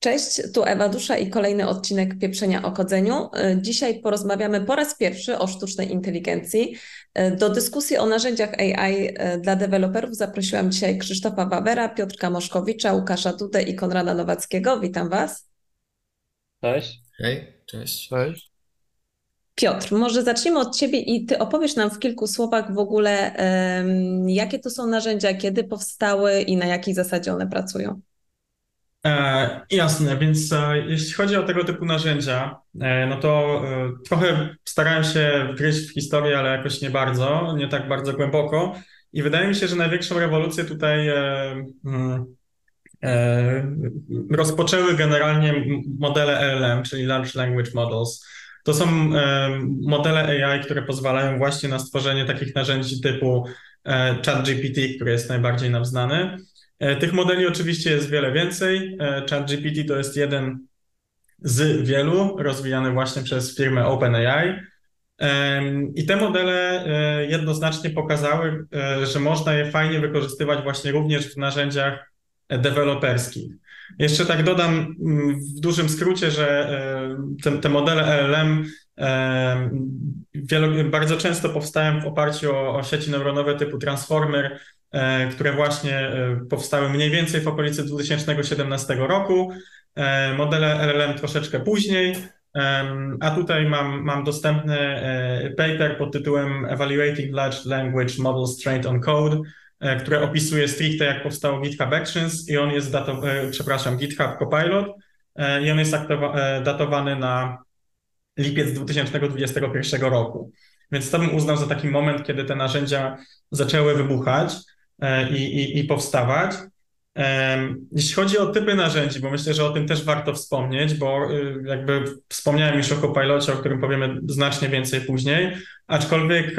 Cześć, tu Ewa Dusza i kolejny odcinek Pieprzenia o kodzeniu. E, Dzisiaj porozmawiamy po raz pierwszy o sztucznej inteligencji. E, Do dyskusji o narzędziach AI e, dla deweloperów zaprosiłam dzisiaj Krzysztofa Wawera, Piotrka Moszkowicza, Łukasza Dudę i Konrada Nowackiego. Witam Was. Cześć. Hej, cześć. Cześć. Piotr, może zacznijmy od Ciebie i Ty opowiesz nam w kilku słowach w ogóle, em, jakie to są narzędzia, kiedy powstały i na jakiej zasadzie one pracują. E, jasne, więc e, jeśli chodzi o tego typu narzędzia, e, no to e, trochę starałem się wgryźć w historię, ale jakoś nie bardzo, nie tak bardzo głęboko. I wydaje mi się, że największą rewolucję tutaj e, mm, e, rozpoczęły generalnie modele LLM, czyli Large Language Models. To są e, modele AI, które pozwalają właśnie na stworzenie takich narzędzi typu e, ChatGPT, który jest najbardziej nam znany. E, Tych modeli oczywiście jest wiele więcej. E, ChatGPT to jest jeden z wielu, rozwijany właśnie przez firmę OpenAI. I te modele e, jednoznacznie pokazały, że można je fajnie wykorzystywać właśnie również w narzędziach deweloperskich. Jeszcze tak dodam mm, w dużym skrócie, że te, te modele LLM bardzo często powstają w oparciu o, o sieci neuronowe typu Transformer, które właśnie e, powstały mniej więcej w okolicy 2017 roku. E, Modele LLM troszeczkę później. A tutaj mam, mam dostępny e, paper pod tytułem Evaluating Large Language Models Trained on Code, e, które opisuje stricte jak powstało GitHub Actions i on jest datowany, przepraszam, GitHub Copilot e, i on jest e, datowany na lipiec 2021 roku. Więc to bym uznał za taki moment, kiedy te narzędzia zaczęły wybuchać e, i, i, i powstawać. Jeśli chodzi o typy narzędzi, bo myślę, że o tym też warto wspomnieć, bo y, jakby wspomniałem już o Copilocie, o którym powiemy znacznie więcej później, aczkolwiek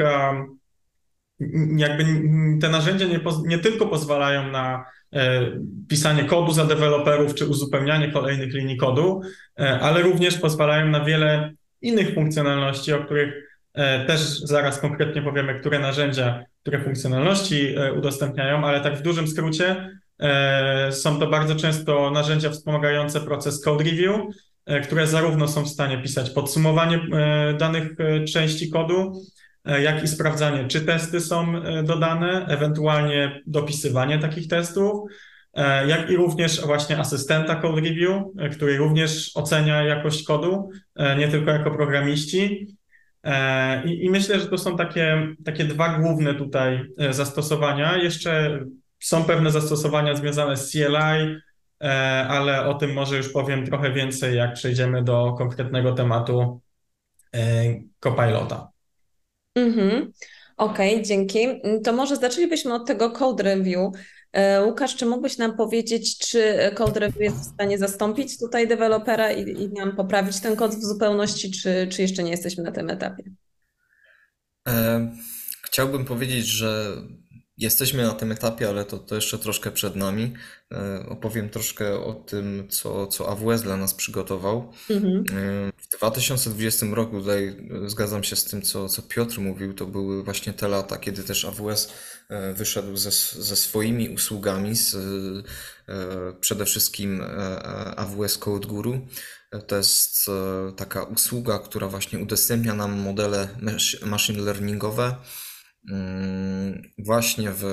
jakby te narzędzia nie, nie tylko pozwalają na e, pisanie kodu za deweloperów czy uzupełnianie kolejnych linii kodu, e, ale również pozwalają na wiele innych funkcjonalności, o których e, też zaraz konkretnie powiemy, które narzędzia, które funkcjonalności e, udostępniają, ale tak w dużym skrócie e, są to bardzo często narzędzia wspomagające proces code review, e, które zarówno są w stanie pisać podsumowanie e, danych e, części kodu, e, jak i sprawdzanie, czy testy są e, dodane, ewentualnie dopisywanie takich testów, e, jak i również właśnie asystenta code review, e, który również ocenia jakość kodu, e, nie tylko jako programiści. E, I, I myślę, że to są takie, takie dwa główne tutaj e, zastosowania. Jeszcze są pewne zastosowania związane z CLI, e, ale o tym może już powiem trochę więcej, jak przejdziemy do konkretnego tematu Copilota. Mhm. Okej, dzięki. To może zaczęlibyśmy od tego code review. E, Łukasz, czy mógłbyś nam powiedzieć, czy code review jest w stanie zastąpić tutaj dewelopera i, i nam poprawić ten kod w zupełności, czy, czy jeszcze nie jesteśmy na tym etapie? E, chciałbym powiedzieć, że jesteśmy na tym etapie, ale to, to jeszcze troszkę przed nami. E, opowiem troszkę o tym, co, co AWS dla nas przygotował. Mhm. W 2020 roku, tutaj zgadzam się z tym, co, co Piotr mówił, to były właśnie te lata, kiedy też AWS wyszedł ze, ze swoimi usługami, z, e, przede wszystkim e, e, AWS Code Guru. E, To jest e, taka usługa, która właśnie udostępnia nam modele machine learningowe mm, właśnie w,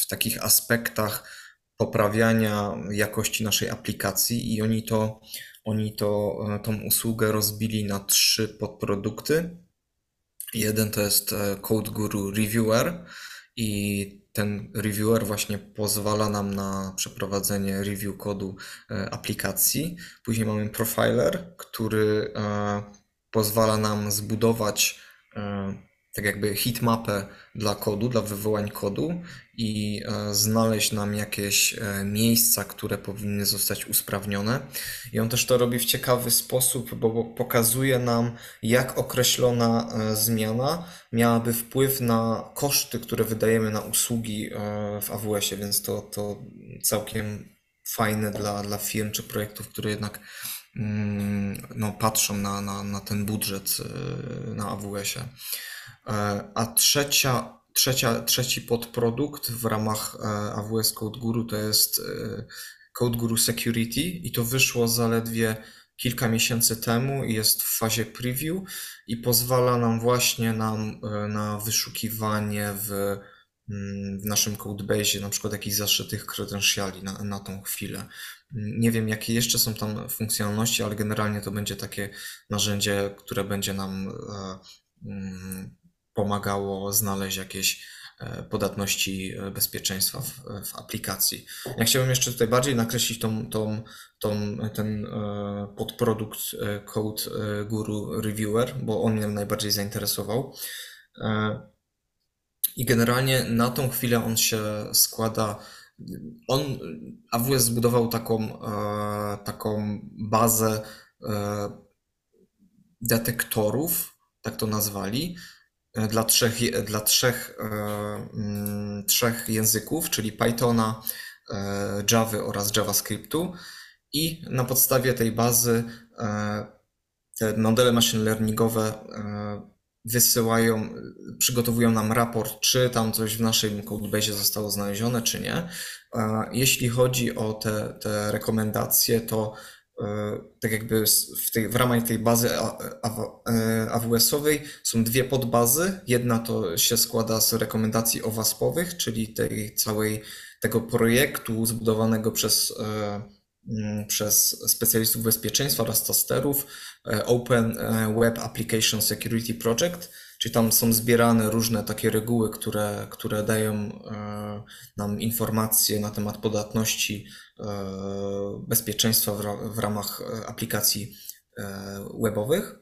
w takich aspektach poprawiania jakości naszej aplikacji i oni to, oni to, e, tą usługę rozbili na trzy podprodukty. Jeden to jest e, Code Guru Reviewer i ten reviewer właśnie pozwala nam na przeprowadzenie review kodu e, aplikacji. Później mamy Profiler, który e, pozwala nam zbudować e, tak jakby heatmapę dla kodu, dla wywołań kodu i e, znaleźć nam jakieś e, miejsca, które powinny zostać usprawnione. I on też to robi w ciekawy sposób, bo pokazuje nam, jak określona e, zmiana miałaby wpływ na koszty, które wydajemy na usługi w AWS-ie, więc to, to całkiem fajne dla, dla firm czy projektów, które jednak mm, no, patrzą na, na, na ten budżet na AWS-ie. E, A trzecia, trzecia, trzeci podprodukt w ramach e, AWS Code Guru to jest e, Code Guru Security i to wyszło zaledwie kilka miesięcy temu i jest w fazie preview i pozwala nam właśnie nam na wyszukiwanie w, mm, w naszym codebase na przykład jakichś zaszytych credentiali na, na tą chwilę. Nie wiem, jakie jeszcze są tam funkcjonalności, ale generalnie to będzie takie narzędzie, które będzie nam mm, pomagało znaleźć jakieś e, podatności e, bezpieczeństwa w, w aplikacji. Ja chciałbym jeszcze tutaj bardziej nakreślić tą, tą, tą, ten e, podprodukt Code Guru Reviewer, bo on mnie najbardziej zainteresował. I generalnie na tą chwilę on się składa. On, AWS zbudował taką, taką bazę detektorów, tak to nazwali, dla trzech, dla trzech, e, mm, trzech języków, czyli Pythona, e, Java oraz JavaScriptu. I na podstawie tej bazy e, te modele machine learningowe wysyłają, przygotowują nam raport, czy tam coś w naszym codebase zostało znalezione, czy nie. Jeśli chodzi o te, te rekomendacje, to tak jakby w, tej, w ramach tej bazy A- A- e, AWS-owej są dwie podbazy. Jedna to się składa z rekomendacji OWASP-owych, czyli tej całej tego projektu zbudowanego przez, e, mm, przez specjalistów bezpieczeństwa oraz testerów e, Open e, Web Application Security Project, czyli tam są zbierane różne takie reguły, które, które dają e, nam informacje na temat podatności e, bezpieczeństwa w, ra- w ramach e, aplikacji webowych,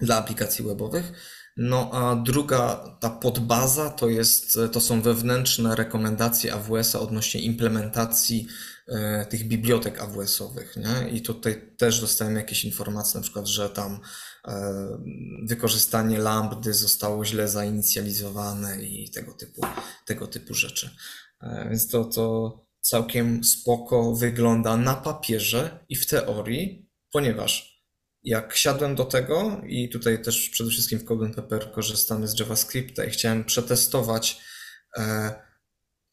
dla aplikacji webowych. No a druga, ta podbaza to jest, to są wewnętrzne rekomendacje AWS-a odnośnie implementacji tych bibliotek AWS-owych, nie? I tutaj też dostałem jakieś informacje, na przykład, że tam wykorzystanie lambdy zostało źle zainicjalizowane i tego typu, tego typu rzeczy. E, Więc to, to całkiem spoko wygląda na papierze i w teorii, ponieważ jak siadłem do tego i tutaj też przede wszystkim w Code Pepper korzystamy z JavaScripta i chciałem przetestować e,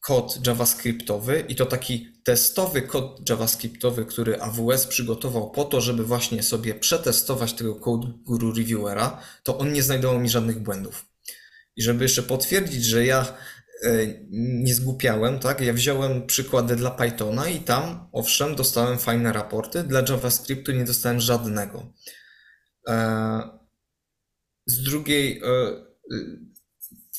kod JavaScriptowy i to taki testowy kod JavaScriptowy, który AWS przygotował po to, żeby właśnie sobie przetestować tego Code Guru Reviewera, to on nie znajdował mi żadnych błędów. I żeby jeszcze potwierdzić, że ja e, nie zgłupiałem, tak? Ja wziąłem przykłady dla Pythona i tam, owszem, dostałem fajne raporty, dla JavaScriptu nie dostałem żadnego. E, Z drugiej, e,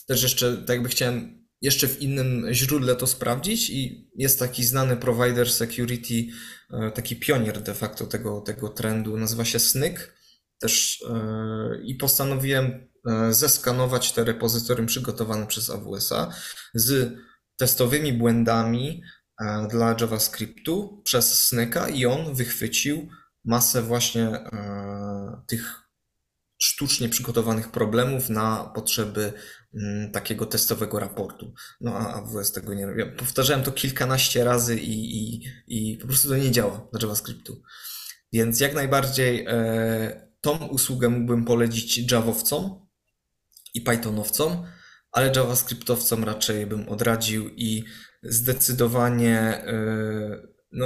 też jeszcze, tak jakby chciałem jeszcze w innym źródle to sprawdzić i jest taki znany provider security, e, taki pionier de facto tego, tego trendu, nazywa się Snyk. Też e, i postanowiłem e, zeskanować te repozytorium przygotowane przez AWS-a z testowymi błędami dla JavaScriptu przez Snyka i on wychwycił masę właśnie tych sztucznie przygotowanych problemów na potrzeby mm, takiego testowego raportu. No a AWS tego nie robi. Ja powtarzałem to kilkanaście razy i, i, i po prostu to nie działa dla JavaScriptu. Więc jak najbardziej e, tą usługę mógłbym polecić Javowcom i Pythonowcom, ale JavaScriptowcom raczej bym odradził i zdecydowanie e, no,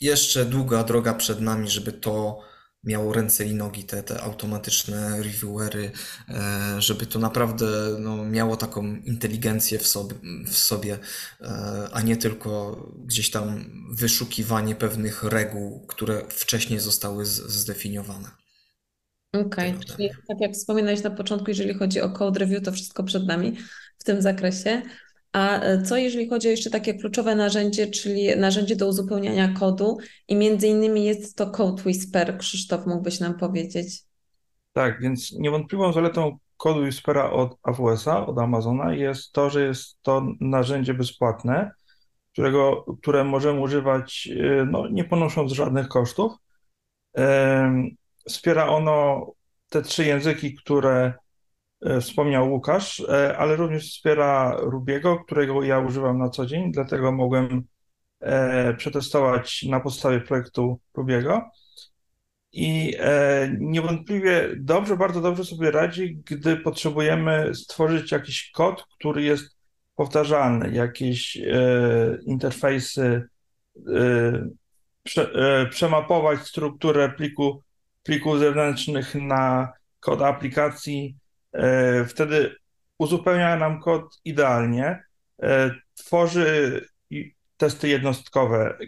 jeszcze długa droga przed nami, żeby to miało ręce i nogi, te, te automatyczne reviewery, e, żeby to naprawdę no, miało taką inteligencję w sobie, w sobie, e, a nie tylko gdzieś tam wyszukiwanie pewnych reguł, które wcześniej zostały zdefiniowane. Okej, ode czyli tak jak wspominałeś na początku, jeżeli chodzi o code review, to wszystko przed nami w tym zakresie. A e, co jeżeli chodzi o jeszcze takie kluczowe narzędzie, czyli narzędzie do uzupełniania kodu i między innymi jest to Code Whisper. Krzysztof, mógłbyś nam powiedzieć? Tak, więc niewątpliwą zaletą kodu Whispera od AWS-a, od Amazona jest to, że jest to narzędzie bezpłatne, którego, które możemy używać y, no, nie ponosząc żadnych kosztów. Wspiera ono te trzy języki, które e, wspomniał Łukasz, e, ale również wspiera Rubiego, którego ja używam na co dzień, dlatego mogłem e, przetestować na podstawie projektu Rubiego. I e, niewątpliwie dobrze, bardzo dobrze sobie radzi, gdy potrzebujemy stworzyć jakiś kod, który jest powtarzalny, jakieś e, interfejsy prze, przemapować strukturę pliku, plików zewnętrznych na kod aplikacji. Y, Wtedy uzupełnia nam kod idealnie, y, tworzy testy jednostkowe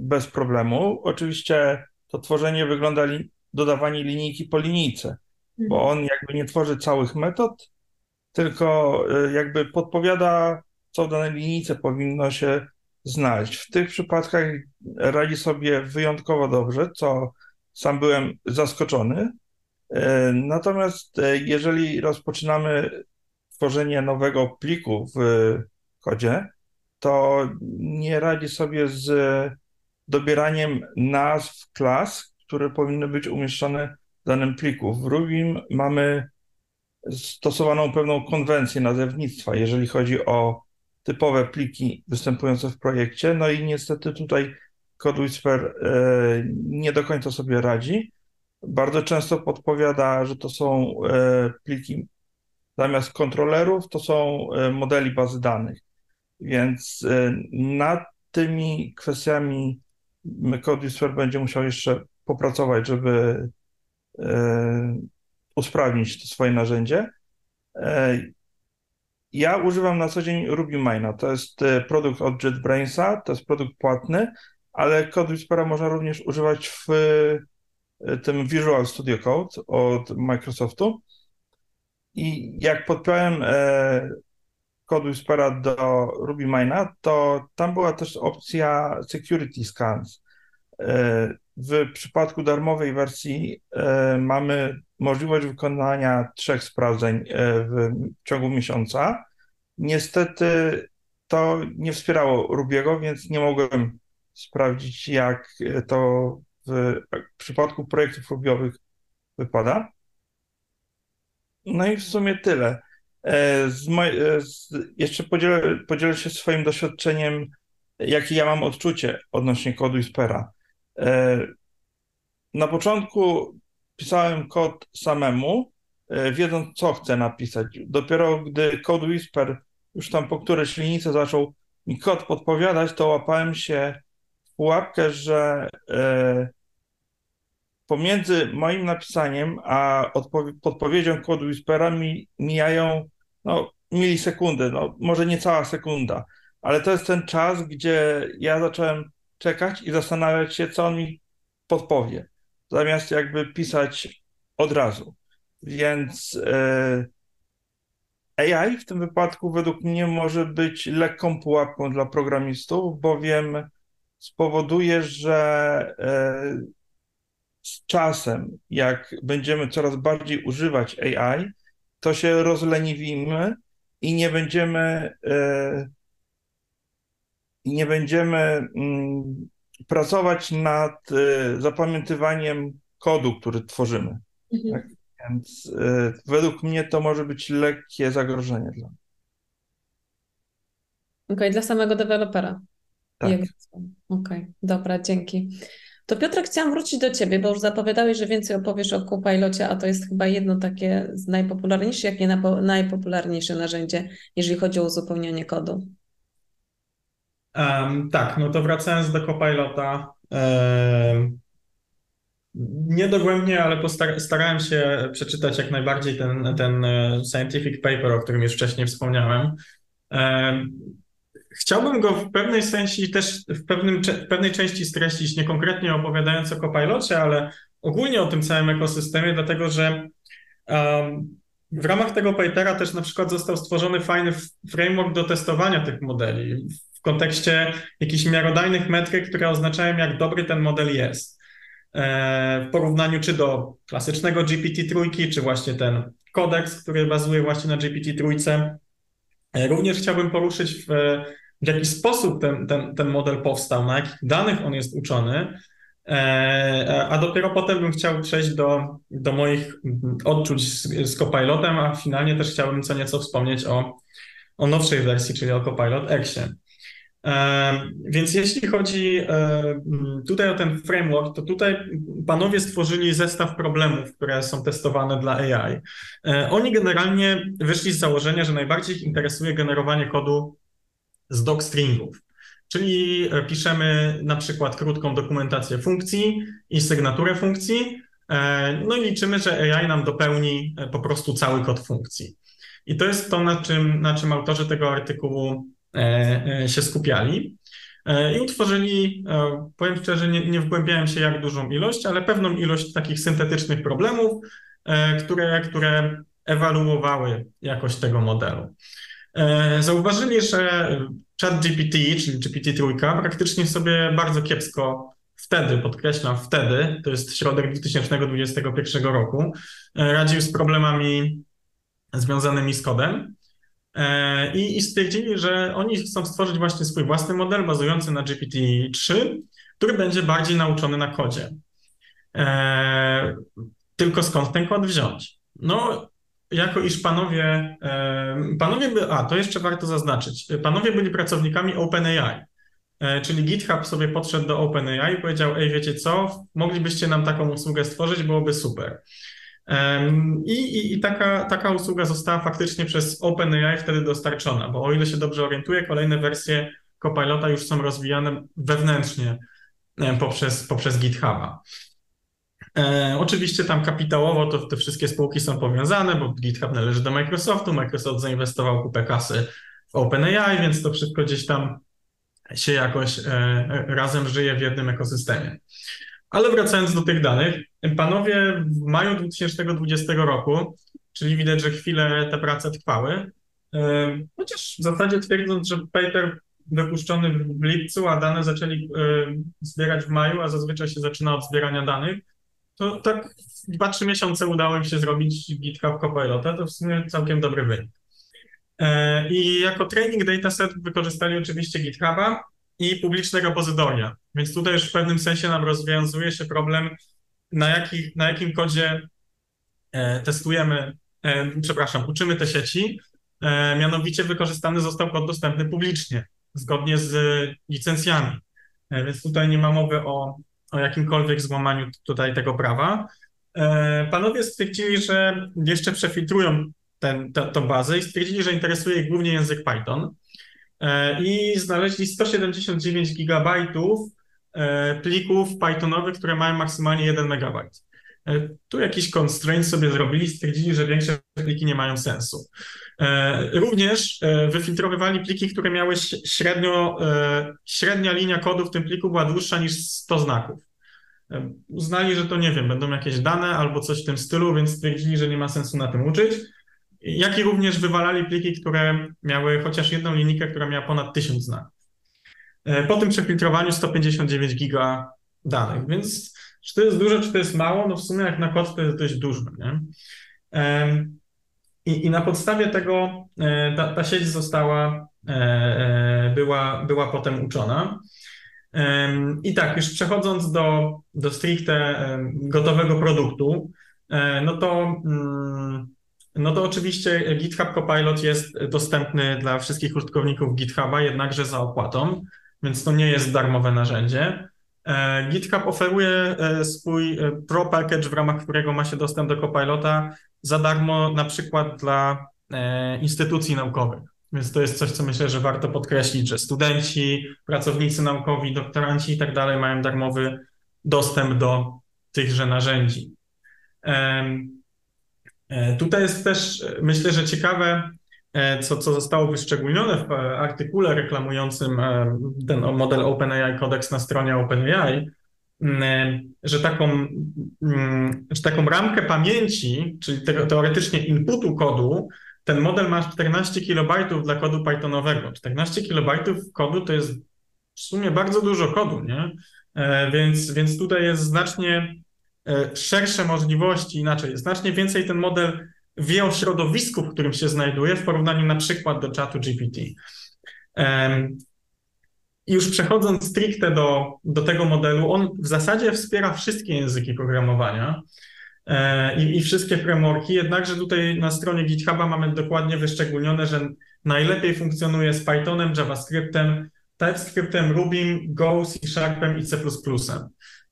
bez problemu. Oczywiście to tworzenie wygląda li, dodawanie linijki po linijce, bo on jakby nie tworzy całych metod, tylko y, jakby podpowiada, co w danej linijce powinno się znaleźć. W tych przypadkach radzi sobie wyjątkowo dobrze, co sam byłem zaskoczony. Y, Natomiast y, jeżeli rozpoczynamy tworzenie nowego pliku w kodzie, to nie radzi sobie z dobieraniem nazw klas, które powinny być umieszczone w danym pliku. W Rubim mamy stosowaną pewną konwencję nazewnictwa, jeżeli chodzi o typowe pliki występujące w projekcie. No i niestety tutaj CodeWhisper e, nie do końca sobie radzi. Bardzo często podpowiada, że to są e, pliki zamiast kontrolerów, to są e, modeli bazy danych. Więc e, nad tymi kwestiami CodeWhisper będzie musiał jeszcze popracować, żeby usprawnić to swoje narzędzie. Ja używam na co dzień RubyMine'a. To jest produkt od JetBrainsa, to jest produkt płatny, ale kod Whispera można również używać w tym Visual Studio Code od Microsoftu. I jak podpiąłem e, kod Whispera do RubyMine'a, to tam była też opcja Security Scans. E, W przypadku darmowej wersji e, mamy możliwość wykonania trzech sprawdzeń e, w ciągu miesiąca. Niestety to nie wspierało Rubiego, więc nie mogłem sprawdzić, jak to w przypadku projektów rubiowych wypada. No i w sumie tyle. E, Z moj... e, z... Jeszcze podzielę, podzielę się swoim doświadczeniem, jakie ja mam odczucie odnośnie kodu Whispera. E, Na początku pisałem kod samemu, wiedząc, co chcę napisać. Dopiero gdy Code Whisper już tam po którejś linijce zaczął mi kod podpowiadać, to łapałem się w pułapkę, że pomiędzy moim napisaniem a odpowie- podpowiedzią Code Whispera mi mijają no, milisekundy, no, może nie cała sekunda, ale to jest ten czas, gdzie ja zacząłem czekać i zastanawiać się, co on mi podpowie zamiast jakby pisać od razu. Więc e, AI w tym wypadku według mnie może być lekką pułapką dla programistów, bowiem spowoduje, że e, z czasem, jak będziemy coraz bardziej używać AI, to się rozleniwimy i nie będziemy e, i nie będziemy mm, pracować nad y, zapamiętywaniem kodu, który tworzymy. Mhm. Tak. Więc y, według mnie to może być lekkie zagrożenie dla mnie. Okej, dla samego dewelopera. Tak. Okej, dobra, dzięki. To Piotrek, chciałam wrócić do Ciebie, bo już zapowiadałeś, że więcej opowiesz o Copilocie, a to jest chyba jedno takie z najpopularniejszych, jak nie najpopularniejsze narzędzie, jeżeli chodzi o uzupełnianie kodu. Em, tak, no to wracając do Copilota, em, nie ale postar- starałem się przeczytać jak najbardziej ten, ten e, scientific paper, o którym już wcześniej wspomniałem. Em, Chciałbym go w pewnej sensie też w, pewnym, w pewnej części streścić, nie konkretnie opowiadając o Copilocie, ale ogólnie o tym całym ekosystemie, dlatego że em, w ramach tego papera też na przykład został stworzony fajny framework do testowania tych modeli w kontekście jakichś miarodajnych metryk, które oznaczają, jak dobry ten model jest. E, W porównaniu czy do klasycznego GPT-3, czy właśnie ten kodeks, który bazuje właśnie na GPT-3. E, Również chciałbym poruszyć, w, w jaki sposób ten, ten, ten model powstał, na jakich danych on jest uczony, E, a dopiero potem bym chciał przejść do, do moich odczuć z, z Copilotem, a finalnie też chciałbym co nieco wspomnieć o, o nowszej wersji, czyli o Copilot Xie. Więc jeśli chodzi e, tutaj o ten framework, to tutaj panowie stworzyli zestaw problemów, które są testowane dla AI. E, Oni generalnie wyszli z założenia, że najbardziej ich interesuje generowanie kodu z docstringów. czyli e, piszemy na przykład krótką dokumentację funkcji i sygnaturę funkcji, e, no i liczymy, że AI nam dopełni e, po prostu cały kod funkcji. I to jest to, na czym, na czym autorzy tego artykułu się skupiali. I utworzyli, powiem szczerze, nie, nie wgłębiałem się jak dużą ilość, ale pewną ilość takich syntetycznych problemów, które, które ewaluowały jakość tego modelu. E, Zauważyli, że ChatGPT, czyli GPT-3, praktycznie sobie bardzo kiepsko wtedy, podkreślam wtedy, to jest środek 2021 roku, e, radził z problemami związanymi z kodem. E, I, I stwierdzili, że oni chcą stworzyć właśnie swój własny model bazujący na GPT-3, który będzie bardziej nauczony na kodzie. Tylko skąd ten kod wziąć? No, jako iż panowie, e, panowie by, a to jeszcze warto zaznaczyć, panowie byli pracownikami OpenAI, e, czyli GitHub sobie podszedł do OpenAI i powiedział, ej, wiecie co, moglibyście nam taką usługę stworzyć, byłoby super. I, i, i taka, taka usługa została faktycznie przez OpenAI wtedy dostarczona, bo o ile się dobrze orientuję, kolejne wersje Copilota już są rozwijane wewnętrznie e, poprzez, poprzez GitHuba. E, oczywiście tam kapitałowo to te wszystkie spółki są powiązane, bo GitHub należy do Microsoftu, Microsoft zainwestował kupę kasy w OpenAI, więc to wszystko gdzieś tam się jakoś e, razem żyje w jednym ekosystemie. Ale wracając do tych danych, panowie w maju 2020 roku, czyli widać, że chwilę te prace trwały, e, chociaż w zasadzie twierdząc, że paper wypuszczony w lipcu, a dane zaczęli zbierać w maju, a zazwyczaj się zaczyna od zbierania danych, to tak w 2-3 miesiące udało im się zrobić GitHub Copilota, to w sumie całkiem dobry wynik. E, I jako training dataset wykorzystali oczywiście GitHuba i publiczne repozytoria, więc tutaj już w pewnym sensie nam rozwiązuje się problem, na, jakich, na jakim kodzie e, testujemy, e, przepraszam, uczymy te sieci, mianowicie wykorzystany został kod dostępny publicznie, zgodnie z licencjami, więc tutaj nie ma mowy o o jakimkolwiek złamaniu tutaj tego prawa. E, Panowie stwierdzili, że jeszcze przefiltrują ten, to, tą bazę i stwierdzili, że interesuje ich głównie język Python E, i znaleźli 179 gigabajtów e, plików Pythonowych, które mają maksymalnie 1 megabajt. Tu jakiś constraint sobie zrobili, stwierdzili, że większe pliki nie mają sensu. E, Również e, wyfiltrowywali pliki, które miały średnio, e, średnia linia kodu w tym pliku była dłuższa niż 100 znaków. Uznali, że to nie wiem, będą jakieś dane albo coś w tym stylu, więc stwierdzili, że nie ma sensu na tym uczyć. Jak i również wywalali pliki, które miały chociaż jedną linijkę, która miała ponad 1000 znaków. Po tym przefiltrowaniu 159 giga danych, więc czy to jest dużo, czy to jest mało? No w sumie jak na kod to jest dość dużo, nie? I, I na podstawie tego e, ta, ta sieć została, e, e, była, była potem uczona. I tak, już przechodząc do, do stricte gotowego produktu, no to, mm, no to oczywiście GitHub Copilot jest dostępny dla wszystkich użytkowników GitHuba, jednakże za opłatą, więc to nie jest darmowe narzędzie. E, GitHub oferuje e, swój e, Pro Package, w ramach którego ma się dostęp do Copilota za darmo, na przykład dla instytucji naukowych. Więc to jest coś, co myślę, że warto podkreślić, że studenci, pracownicy naukowi, doktoranci i tak dalej mają darmowy dostęp do tychże narzędzi. Tutaj jest też, myślę, że ciekawe, co, co zostało wyszczególnione w e, artykule reklamującym e, ten model OpenAI Codex na stronie OpenAI, m, e, że taką, mm, że taką ramkę pamięci, czyli teoretycznie inputu kodu, ten model ma 14 kilobajtów dla kodu Pythonowego. 14 kilobajtów kodu to jest w sumie bardzo dużo kodu, nie? E, Więc, więc tutaj jest znacznie e, szersze możliwości, inaczej, znacznie więcej ten model wie o środowisku, w którym się znajduje, w porównaniu na przykład do czatu GPT. I już przechodząc stricte do, do tego modelu, on w zasadzie wspiera wszystkie języki programowania e, i, i wszystkie frameworki, jednakże tutaj na stronie GitHuba mamy dokładnie wyszczególnione, że najlepiej funkcjonuje z Pythonem, JavaScriptem, TypeScriptem, Rubim, Go, C Sharpem i C++.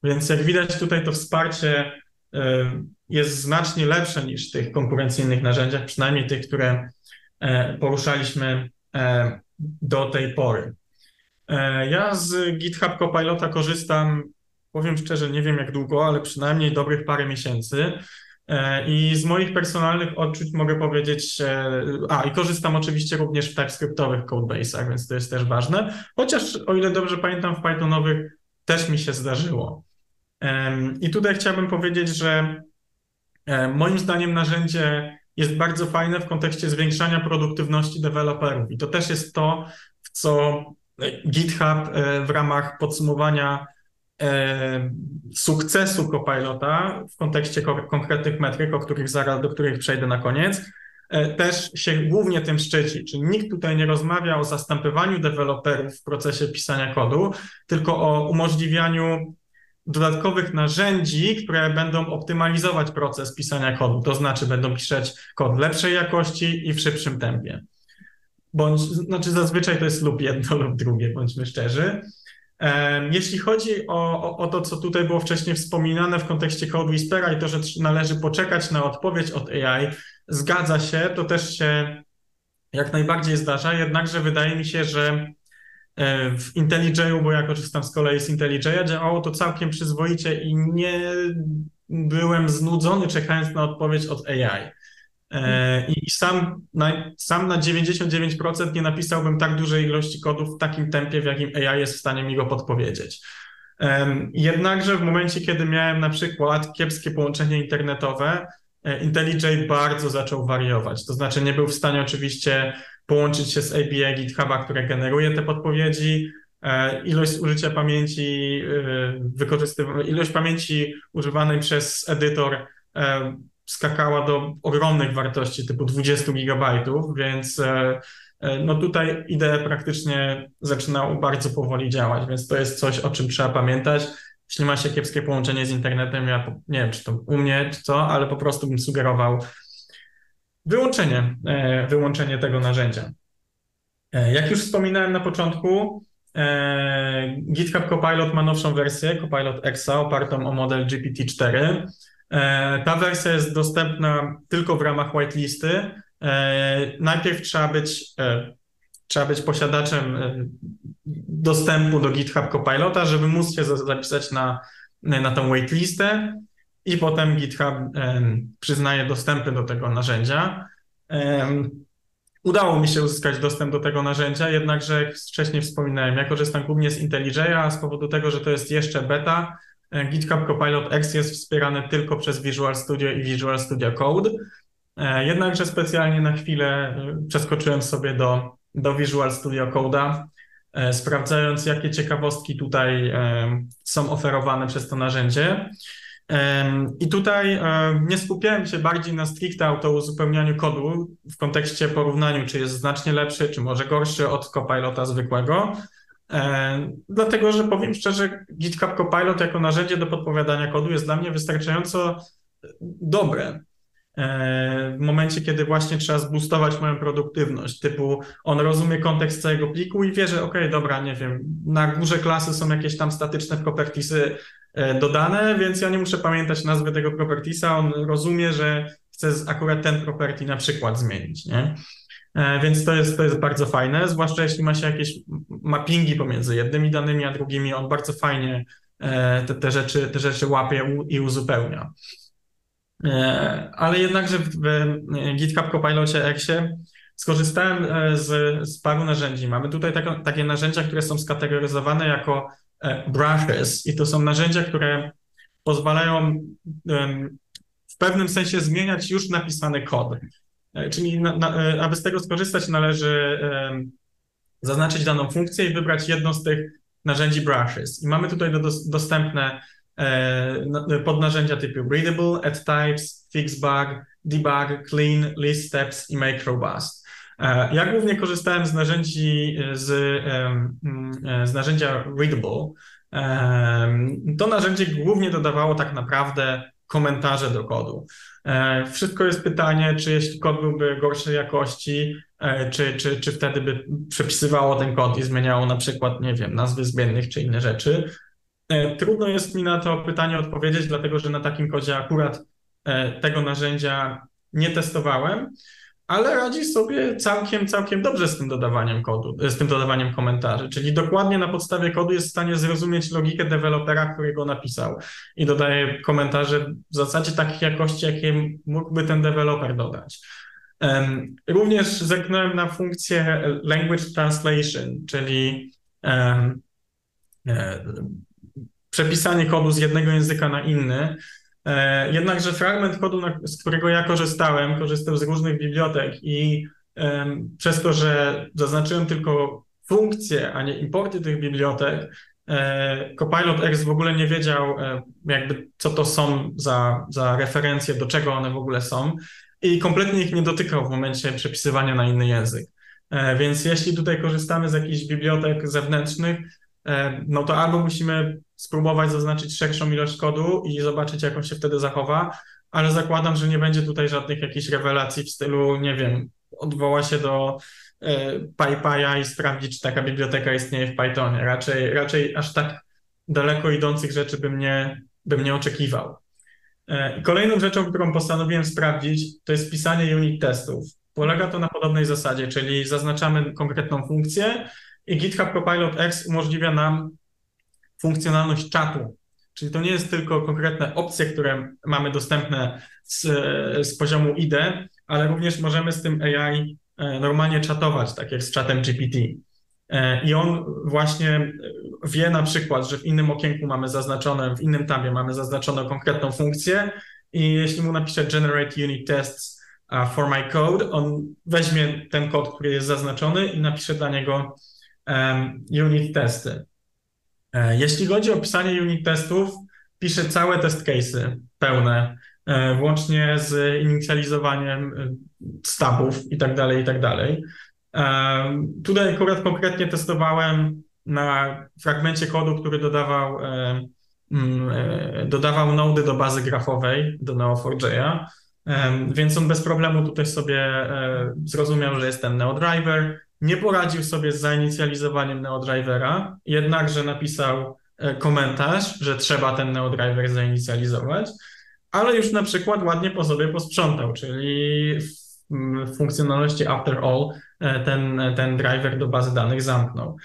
Więc jak widać tutaj to wsparcie e, jest znacznie lepsze niż w tych konkurencyjnych narzędziach, przynajmniej tych, które e, poruszaliśmy e, do tej pory. E, Ja z GitHub Copilota korzystam, powiem szczerze, nie wiem jak długo, ale przynajmniej dobrych parę miesięcy. I z moich personalnych odczuć mogę powiedzieć, a i korzystam oczywiście również w TypeScriptowych codebase'ach, więc to jest też ważne. Chociaż o ile dobrze pamiętam, w Pythonowych też mi się zdarzyło. I tutaj chciałbym powiedzieć, że moim zdaniem narzędzie jest bardzo fajne w kontekście zwiększania produktywności deweloperów. I to też jest to, w co GitHub e, w ramach podsumowania e, sukcesu Copilota w kontekście ko- konkretnych metryk, o których zaraz, do których przejdę na koniec, e, też się głównie tym szczyci. Czyli nikt tutaj nie rozmawia o zastępowaniu deweloperów w procesie pisania kodu, tylko o umożliwianiu dodatkowych narzędzi, które będą optymalizować proces pisania kodu. To znaczy będą pisać kod lepszej jakości i w szybszym tempie. Bądź, znaczy zazwyczaj to jest lub jedno, lub drugie, bądźmy szczerzy. Jeśli chodzi o, o, o to, co tutaj było wcześniej wspominane w kontekście Code Whispera i to, że należy poczekać na odpowiedź od AI, zgadza się, to też się jak najbardziej zdarza, jednakże wydaje mi się, że w IntelliJ'u, bo ja korzystam z kolei z IntelliJ'a, działało to całkiem przyzwoicie i nie byłem znudzony czekając na odpowiedź od AI. E, I sam na, sam na 99% nie napisałbym tak dużej ilości kodów w takim tempie, w jakim AI jest w stanie mi go podpowiedzieć. Jednakże w momencie, kiedy miałem na przykład kiepskie połączenie internetowe, e, IntelliJ bardzo zaczął wariować. To znaczy nie był w stanie oczywiście połączyć się z API GitHuba, które generuje te podpowiedzi. E, Ilość zużycia pamięci, wykorzystywa- ilość pamięci używanej przez edytor e, skakała do ogromnych wartości typu 20 gigabajtów, więc e, e, no tutaj IDE praktycznie zaczynało bardzo powoli działać, więc to jest coś, o czym trzeba pamiętać. Jeśli ma się kiepskie połączenie z internetem, ja nie wiem, czy to u mnie, czy co, ale po prostu bym sugerował wyłączenie, e, wyłączenie tego narzędzia. E, Jak już wspominałem na początku, e, GitHub Copilot ma nowszą wersję, Copilot Exa, opartą o model GPT-4. E, Ta wersja jest dostępna tylko w ramach whitelisty. Najpierw trzeba być, trzeba być posiadaczem dostępu do GitHub Copilota, żeby móc się za- zapisać na, na tą waitlistę i potem GitHub przyznaje dostępy do tego narzędzia. Udało mi się uzyskać dostęp do tego narzędzia, jednakże jak wcześniej wspominałem, ja korzystam głównie z IntelliJ'a, a z powodu tego, że to jest jeszcze beta, e, GitHub Copilot X jest wspierany tylko przez Visual Studio i Visual Studio Code. E, Jednakże specjalnie na chwilę e, przeskoczyłem sobie do, do Visual Studio Code'a, sprawdzając, jakie ciekawostki tutaj są oferowane przez to narzędzie. I tutaj e, nie skupiałem się bardziej na stricte autouzupełnianiu kodu w kontekście porównaniu, czy jest znacznie lepszy, czy może gorszy od Copilota zwykłego. E, Dlatego, że powiem szczerze, GitHub Copilot jako narzędzie do podpowiadania kodu jest dla mnie wystarczająco dobre. E, W momencie, kiedy właśnie trzeba zboostować moją produktywność, typu on rozumie kontekst całego pliku i wie, że okej, dobra, nie wiem, na górze klasy są jakieś tam statyczne propertiesy e, dodane, więc ja nie muszę pamiętać nazwy tego propertiesa, on rozumie, że chce akurat ten property na przykład zmienić, nie? E, Więc to jest, to jest bardzo fajne, zwłaszcza jeśli ma się jakieś mappingi pomiędzy jednymi danymi a drugimi, on bardzo fajnie te, te, rzeczy, te rzeczy łapie i uzupełnia. E, Ale jednakże w, GitHub Copilocie Exie skorzystałem e, z, z paru narzędzi. Mamy tutaj taką, takie narzędzia, które są skategoryzowane jako e, brushes i to są narzędzia, które pozwalają w pewnym sensie zmieniać już napisany kod. Czyli na, na, aby z tego skorzystać, należy zaznaczyć daną funkcję i wybrać jedno z tych narzędzi brushes. I mamy tutaj do, dos- dostępne podnarzędzia typu readable, add types, fix bug, debug, clean, list steps i make robust. E, Ja głównie korzystałem z narzędzi e, z, mm, e, z narzędzia readable. To narzędzie głównie dodawało tak naprawdę komentarze do kodu. E, Wszystko jest pytanie, czy jeśli kod byłby gorszej jakości, e, czy, czy, czy wtedy by przepisywało ten kod i zmieniało na przykład, nie wiem, nazwy zmiennych czy inne rzeczy. E, Trudno jest mi na to pytanie odpowiedzieć, dlatego że na takim kodzie akurat e, tego narzędzia nie testowałem. ale radzi sobie całkiem, całkiem dobrze z tym dodawaniem kodu, z tym dodawaniem komentarzy, czyli dokładnie na podstawie kodu jest w stanie zrozumieć logikę dewelopera, który go napisał i dodaje komentarze w zasadzie takich jakości, jakie mógłby ten deweloper dodać. Również zerknąłem na funkcję language translation, czyli e, przepisanie kodu z jednego języka na inny. E, Jednakże fragment kodu, z którego ja korzystałem, korzystam z różnych bibliotek i przez to, że zaznaczyłem tylko funkcje, a nie importy tych bibliotek, e, Copilot X w ogóle nie wiedział, e, jakby co to są za, za referencje, do czego one w ogóle są i kompletnie ich nie dotykał w momencie przepisywania na inny język. Więc jeśli tutaj korzystamy z jakichś bibliotek zewnętrznych, no to albo musimy spróbować zaznaczyć szerszą ilość kodu i zobaczyć, jak on się wtedy zachowa, ale zakładam, że nie będzie tutaj żadnych jakichś rewelacji w stylu, nie wiem, odwoła się do e, PyPy'a i sprawdzi, czy taka biblioteka istnieje w Pythonie. Raczej, raczej aż tak daleko idących rzeczy bym nie, bym nie oczekiwał. E, kolejną rzeczą, którą postanowiłem sprawdzić, to jest pisanie unit testów. Polega to na podobnej zasadzie, czyli zaznaczamy konkretną funkcję i GitHub Copilot X umożliwia nam funkcjonalność czatu. Czyli to nie jest tylko konkretne opcje, które mamy dostępne z, z poziomu IDE, ale również możemy z tym AI e, normalnie czatować, tak jak z czatem GPT. E, I on właśnie wie na przykład, że w innym okienku mamy zaznaczone, w innym tabie mamy zaznaczoną konkretną funkcję i jeśli mu napiszę generate unit tests for my code, on weźmie ten kod, który jest zaznaczony i napisze dla niego unit testy. E, Jeśli chodzi o pisanie unit testów, piszę całe test case'y pełne, e, włącznie z inicjalizowaniem e, stubów i tak dalej, tak Tutaj akurat konkretnie testowałem na fragmencie kodu, który dodawał, mm, dodawał nody do bazy grafowej, do Neo4j, e, więc on bez problemu tutaj sobie zrozumiał, że jest ten NeoDriver, nie poradził sobie z zainicjalizowaniem NeoDrivera, jednakże napisał e, komentarz, że trzeba ten NeoDriver zainicjalizować, ale już na przykład ładnie po sobie posprzątał, czyli w m, w funkcjonalności after all e, ten, ten driver do bazy danych zamknął.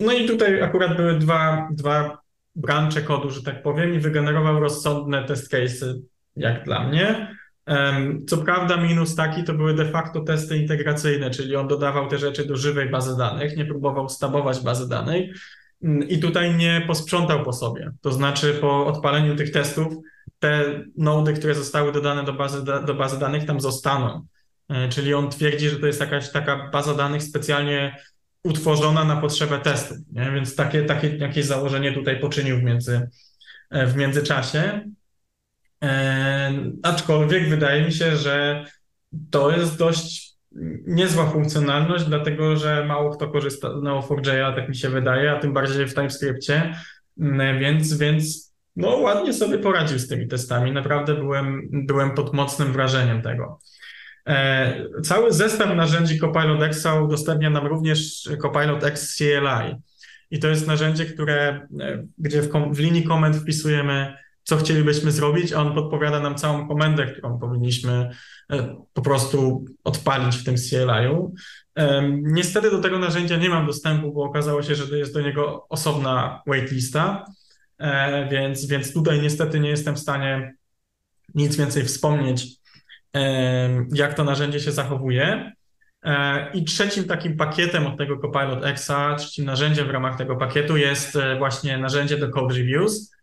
No i tutaj akurat były dwa, dwa brancze kodu, że tak powiem, i wygenerował rozsądne test case'y, jak dla mnie. Co prawda, minus taki to były de facto testy integracyjne, czyli on dodawał te rzeczy do żywej bazy danych, nie próbował stabować bazy danych mm, i tutaj nie posprzątał po sobie. To znaczy, po odpaleniu tych testów, te nody, które zostały dodane do bazy, do bazy danych, tam zostaną. E, Czyli on twierdzi, że to jest jakaś taka baza danych specjalnie utworzona na potrzebę testów, nie? Więc takie, takie jakieś założenie tutaj poczynił w, między, e, w międzyczasie. E, aczkolwiek wydaje mi się, że to jest dość niezła funkcjonalność, dlatego że mało kto korzysta z Neo4j, tak mi się wydaje, a tym bardziej w TypeScriptie, Mm, więc, więc no ładnie sobie poradził z tymi testami. Naprawdę byłem, byłem pod mocnym wrażeniem tego. E, Cały zestaw narzędzi Copilot Xa udostępnia nam również Copilot X CLI. I to jest narzędzie, które, e, gdzie w, w linii komend wpisujemy, co chcielibyśmy zrobić, a on podpowiada nam całą komendę, którą powinniśmy e, po prostu odpalić w tym CLI-u. Niestety do tego narzędzia nie mam dostępu, bo okazało się, że jest do niego osobna waitlista, e, więc, więc tutaj niestety nie jestem w stanie nic więcej wspomnieć, jak to narzędzie się zachowuje. E, I trzecim takim pakietem od tego Copilot Xa, trzecim narzędziem w ramach tego pakietu jest właśnie narzędzie do Code Reviews.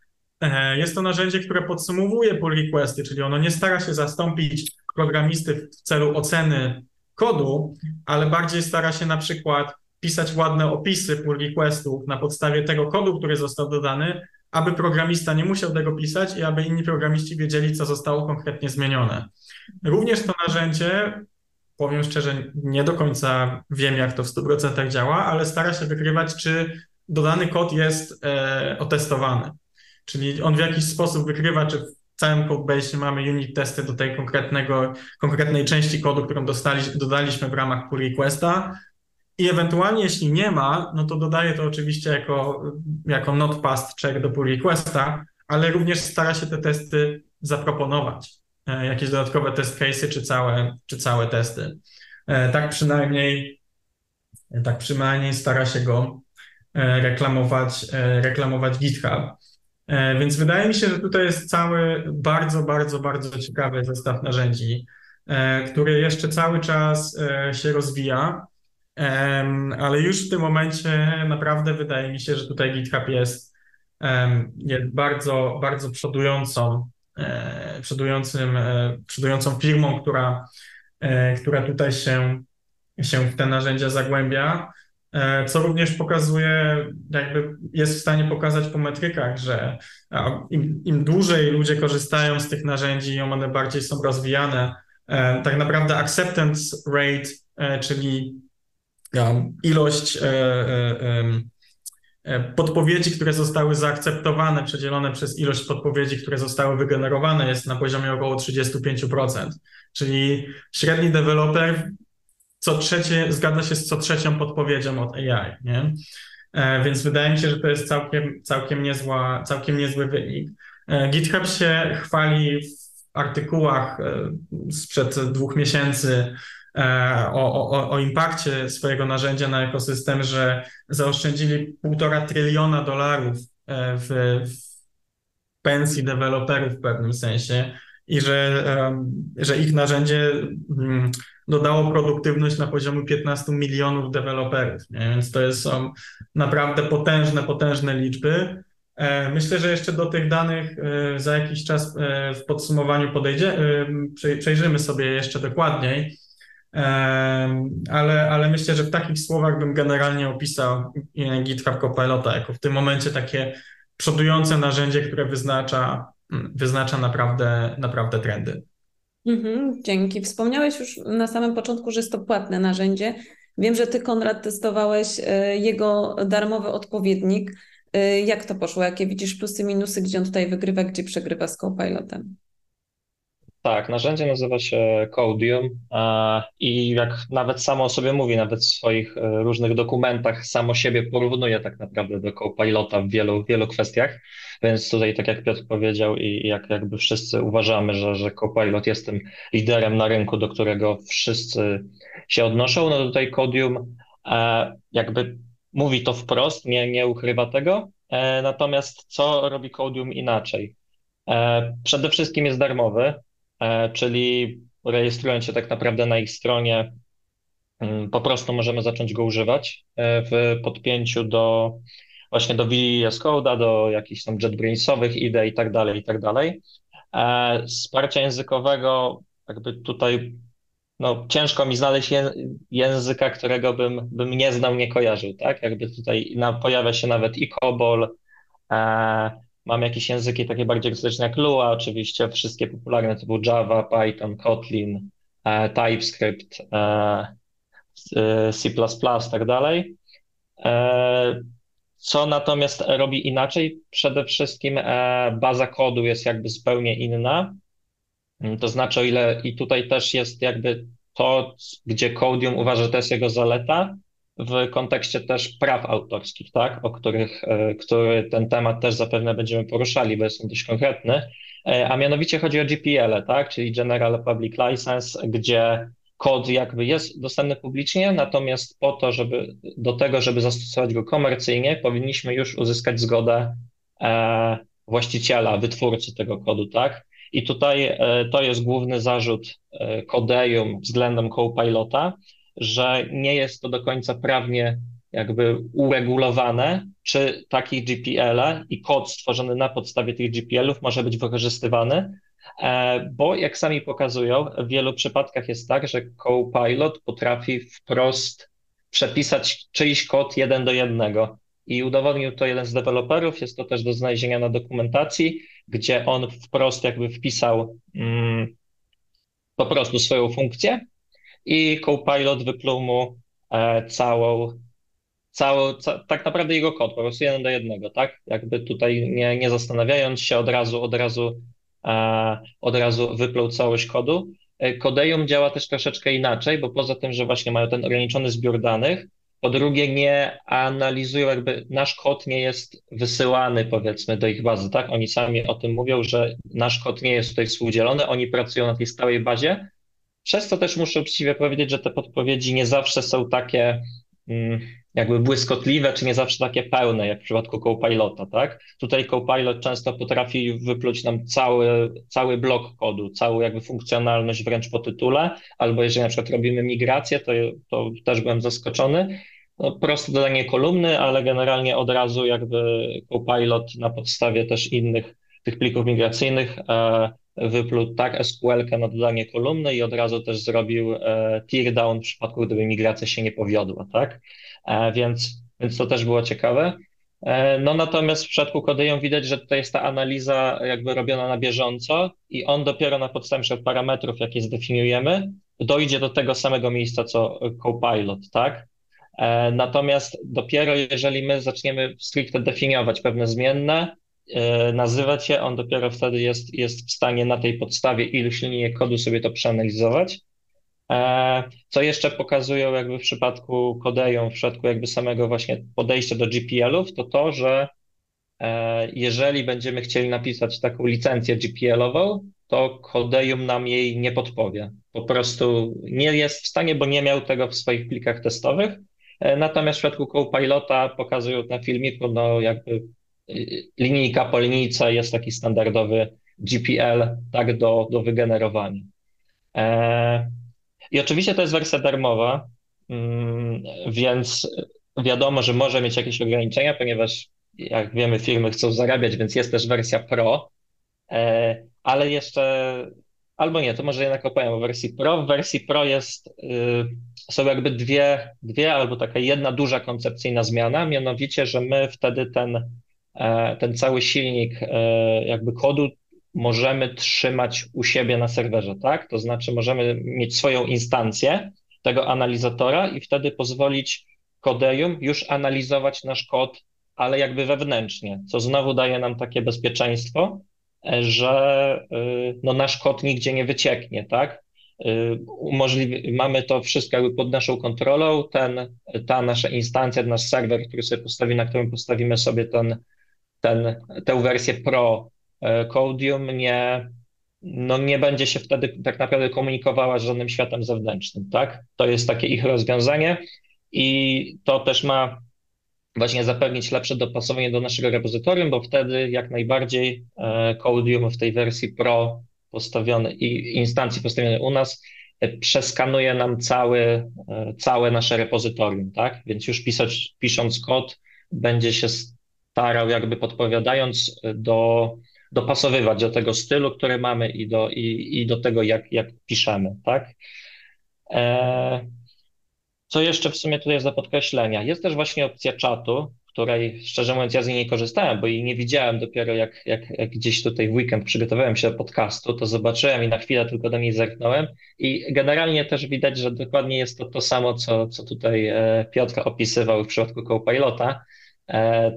E, Jest to narzędzie, które podsumowuje pull requesty, czyli ono nie stara się zastąpić programisty w celu oceny kodu, ale bardziej stara się na przykład pisać ładne opisy pull requestów na podstawie tego kodu, który został dodany, aby programista nie musiał tego pisać i aby inni programiści wiedzieli, co zostało konkretnie zmienione. Również to narzędzie, powiem szczerze, nie do końca wiem, jak to w 100% działa, ale stara się wykrywać, czy dodany kod jest e, otestowany. Czyli on w jakiś sposób wykrywa, czy w całym codebase mamy unit testy do tej konkretnego, konkretnej części kodu, którą dostali, dodaliśmy w ramach pull requesta. I ewentualnie, jeśli nie ma, no to dodaje to oczywiście jako, jako not passed check do pull requesta, ale również stara się te testy zaproponować. e, jakieś dodatkowe test case'y czy całe, czy całe testy. E, Tak przynajmniej, tak przynajmniej stara się go e, reklamować, reklamować GitHub. E, Więc wydaje mi się, że tutaj jest cały bardzo, bardzo, bardzo ciekawy zestaw narzędzi, e, który jeszcze cały czas e, się rozwija, ale już w tym momencie naprawdę wydaje mi się, że tutaj GitHub jest, jest bardzo, bardzo przodującą, przodującym, przodującą firmą, która, która tutaj się, się w te narzędzia zagłębia, co również pokazuje, jakby jest w stanie pokazać po metrykach, że im, im dłużej ludzie korzystają z tych narzędzi, im one bardziej są rozwijane, e, tak naprawdę acceptance rate, e, czyli um, ilość e, e, e, podpowiedzi, które zostały zaakceptowane, przedzielone przez ilość podpowiedzi, które zostały wygenerowane, jest na poziomie około 35%. Czyli średni deweloper co trzecie zgadza się z co trzecią podpowiedzią od AI, nie? E, Więc wydaje mi się, że to jest całkiem, całkiem, niezła, całkiem niezły wynik. E, GitHub się chwali w artykułach e, sprzed dwóch miesięcy o, o, o impakcie swojego narzędzia na ekosystem, że zaoszczędzili półtora tryliona dolarów w, w pensji deweloperów w pewnym sensie i że, że ich narzędzie mm, dodało produktywność na poziomie 15 milionów deweloperów? Więc to jest, są naprawdę potężne, potężne liczby. E, Myślę, że jeszcze do tych danych e, za jakiś czas e, w podsumowaniu podejdzie, przej- przejrzymy sobie jeszcze dokładniej, ale, ale myślę, że w takich słowach bym generalnie opisał GitHub Copilota jako w tym momencie takie przodujące narzędzie, które wyznacza, wyznacza naprawdę, naprawdę trendy. Mhm, dzięki. Wspomniałeś już na samym początku, że jest to płatne narzędzie. Wiem, że ty, Konrad, testowałeś e, jego darmowy odpowiednik. E, Jak to poszło? Jakie widzisz plusy, minusy, gdzie on tutaj wygrywa, gdzie przegrywa z Copilotem? Tak, narzędzie nazywa się Codium e, i jak nawet samo o sobie mówi, nawet w swoich e, różnych dokumentach samo siebie porównuje tak naprawdę do Copilota w wielu, wielu kwestiach, więc tutaj tak jak Piotr powiedział i jak jakby wszyscy uważamy, że, że Copilot jest tym liderem na rynku, do którego wszyscy się odnoszą, no tutaj Codium e, jakby mówi to wprost, nie, nie ukrywa tego, natomiast co robi Codium inaczej? Przede wszystkim jest darmowy, czyli rejestrując się tak naprawdę na ich stronie, mm, po prostu możemy zacząć go używać e, w podpięciu do właśnie do VS do jakichś tam JetBrainsowych idei i tak dalej, i tak dalej. E, Wsparcia językowego, jakby tutaj no, ciężko mi znaleźć ję- języka, którego bym, bym nie znał, nie kojarzył, tak? Jakby tutaj pojawia się nawet i COBOL, e, Mam jakieś języki takie bardziej egzotyczne jak Lua, oczywiście wszystkie popularne typu Java, Python, Kotlin, e, TypeScript, e, e, C++, tak dalej. E, Co natomiast robi inaczej? Przede wszystkim e, baza kodu jest jakby zupełnie inna. Mm, To znaczy, o ile i tutaj też jest jakby to, gdzie Codium uważa, że to jest jego zaleta, w kontekście też praw autorskich, tak, o których, e, który ten temat też zapewne będziemy poruszali, bo jest on dość konkretny, E, a mianowicie chodzi o GPL, tak, czyli General Public License, gdzie kod jakby jest dostępny publicznie, natomiast po to, żeby do tego, żeby zastosować go komercyjnie, powinniśmy już uzyskać zgodę e, właściciela, wytwórcy tego kodu, tak? I tutaj e, to jest główny zarzut e, Codeium względem Copilota, że nie jest to do końca prawnie jakby uregulowane, czy taki GPL i kod stworzony na podstawie tych GPL-ów może być wykorzystywany, e, bo jak sami pokazują, w wielu przypadkach jest tak, że Copilot potrafi wprost przepisać czyjś kod jeden do jednego. I udowodnił to jeden z deweloperów, jest to też do znalezienia na dokumentacji, gdzie on wprost jakby wpisał mm, po prostu swoją funkcję i Copilot wypluł mu e, całą, całą ca, tak naprawdę jego kod, po prostu jeden do jednego, tak? Jakby tutaj nie, nie zastanawiając się, od razu, od razu, e, od razu wypluł całość kodu. E, Codeium działa też troszeczkę inaczej, bo poza tym, że właśnie mają ten ograniczony zbiór danych, Po drugie, nie analizują, jakby nasz kod nie jest wysyłany, powiedzmy, do ich bazy, tak? Oni sami o tym mówią, że nasz kod nie jest tutaj współdzielony, oni pracują na tej stałej bazie. Przez to też muszę uczciwie powiedzieć, że te podpowiedzi nie zawsze są takie mm, jakby błyskotliwe, czy nie zawsze takie pełne, jak w przypadku Copilota, tak? Tutaj Copilot często potrafi wypluć nam cały, cały blok kodu, całą jakby funkcjonalność wręcz po tytule, albo jeżeli na przykład robimy migrację, to, to też byłem zaskoczony. No, proste dodanie kolumny, ale generalnie od razu jakby Copilot na podstawie też innych tych plików migracyjnych e, wypluł tak SQL-kę na dodanie kolumny i od razu też zrobił e, tear down w przypadku, gdyby migracja się nie powiodła, tak? E, więc, więc to też było ciekawe. E, No natomiast w przypadku Kodeją widać, że tutaj jest ta analiza jakby robiona na bieżąco i on dopiero na podstawie parametrów, jakie zdefiniujemy, dojdzie do tego samego miejsca co Copilot, tak? Natomiast dopiero jeżeli my zaczniemy stricte definiować pewne zmienne, nazywać je, on dopiero wtedy jest, jest w stanie na tej podstawie iluś linijek kodu sobie to przeanalizować. E, Co jeszcze pokazują jakby w przypadku Kodeją, w przypadku jakby samego właśnie podejścia do GPL-ów, to to, że e, jeżeli będziemy chcieli napisać taką licencję GPL-ową, to Codeium nam jej nie podpowie. Po prostu nie jest w stanie, bo nie miał tego w swoich plikach testowych. E, Natomiast w przypadku Copilota pokazują na filmiku, no jakby linijka po linijce jest taki standardowy GPL, tak do, do wygenerowania. E, I oczywiście to jest wersja darmowa, mm, więc wiadomo, że może mieć jakieś ograniczenia, ponieważ jak wiemy, firmy chcą zarabiać, więc jest też wersja Pro, e, ale jeszcze, albo nie, to może jednak opowiem o wersji Pro. W wersji Pro jest, y, są jakby dwie, dwie albo taka jedna duża koncepcyjna zmiana, mianowicie, że my wtedy ten, ten cały silnik e, jakby kodu możemy trzymać u siebie na serwerze, tak? To znaczy możemy mieć swoją instancję tego analizatora i wtedy pozwolić Codeium już analizować nasz kod, ale jakby wewnętrznie, co znowu daje nam takie bezpieczeństwo, e, że no, nasz kod nigdzie nie wycieknie, tak? Umożliwi, mamy to wszystko jakby pod naszą kontrolą, ten, ta nasza instancja, nasz serwer, który sobie postawi, na którym postawimy sobie ten, ten, tę wersję Pro e, Codium, nie, no nie będzie się wtedy tak naprawdę komunikowała z żadnym światem zewnętrznym, tak? To jest takie ich rozwiązanie i to też ma właśnie zapewnić lepsze dopasowanie do naszego repozytorium, bo wtedy jak najbardziej e, Codium w tej wersji Pro postawiony i instancji postawionej u nas e, przeskanuje nam cały, całe nasze repozytorium, tak? Więc już pisać, pisząc kod będzie się starał jakby podpowiadając e, do, dopasowywać do tego stylu, który mamy i do, i, i do tego, jak, jak piszemy, tak? E, co jeszcze w sumie tutaj jest do podkreślenia? Jest też właśnie opcja czatu, której szczerze mówiąc ja z niej nie korzystałem, bo jej nie widziałem dopiero jak, jak, jak gdzieś tutaj w weekend przygotowałem się do podcastu, to zobaczyłem i na chwilę tylko do niej zerknąłem i generalnie też widać, że dokładnie jest to to samo, co, co tutaj e, Piotr opisywał w przypadku Copilota, e,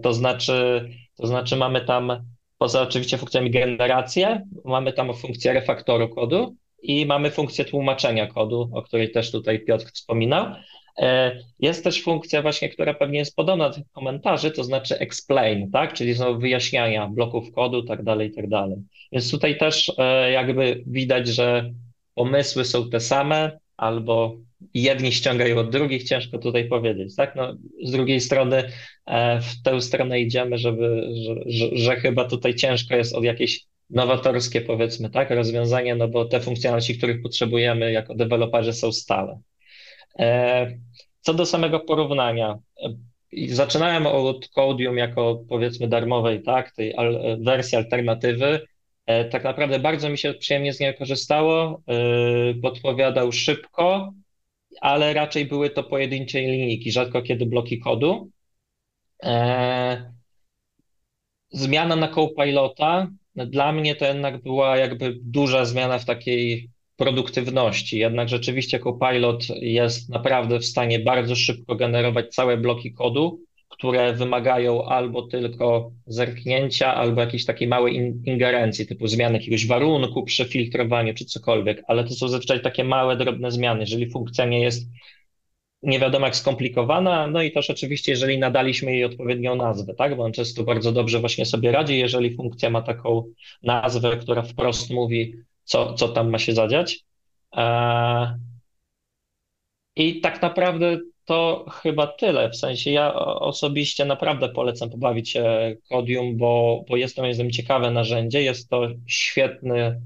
to znaczy, to znaczy mamy tam poza oczywiście funkcjami generację, mamy tam funkcję refaktoru kodu i mamy funkcję tłumaczenia kodu, o której też tutaj Piotr wspominał. E, Jest też funkcja właśnie, która pewnie jest podobna do tych komentarzy, to znaczy explain, tak? Czyli znowu wyjaśniania bloków kodu, tak dalej, tak dalej. Więc tutaj też e, jakby widać, że pomysły są te same, albo jedni ściągają od drugich, ciężko tutaj powiedzieć, tak? No, z drugiej strony e, w tę stronę idziemy, żeby, że, że, chyba tutaj ciężko jest od jakieś nowatorskie powiedzmy, tak, rozwiązanie, no bo te funkcjonalności, których potrzebujemy jako deweloperzy są stale. E, Co do samego porównania, e, zaczynałem od Codium jako powiedzmy darmowej, tak, tej wersji alternatywy. E, Tak naprawdę bardzo mi się przyjemnie z niego korzystało, e, podpowiadał szybko, ale raczej były to pojedyncze linijki, rzadko kiedy bloki kodu. E, Zmiana na Copilota dla mnie to jednak była jakby duża zmiana w takiej produktywności. Jednak rzeczywiście Copilot jest naprawdę w stanie bardzo szybko generować całe bloki kodu, które wymagają albo tylko zerknięcia, albo jakiejś takiej małej in ingerencji, typu zmiany jakiegoś warunku, przefiltrowanie czy cokolwiek, ale to są zazwyczaj takie małe, drobne zmiany. Jeżeli funkcja nie jest nie wiadomo jak skomplikowana, no i też oczywiście, jeżeli nadaliśmy jej odpowiednią nazwę, tak, bo on często bardzo dobrze właśnie sobie radzi, jeżeli funkcja ma taką nazwę, która wprost mówi, co, co tam ma się zadziać. E, I tak naprawdę to chyba tyle. W sensie ja osobiście naprawdę polecam pobawić się Codium, bo, bo jest to moim zdaniem ciekawe narzędzie. Jest to świetny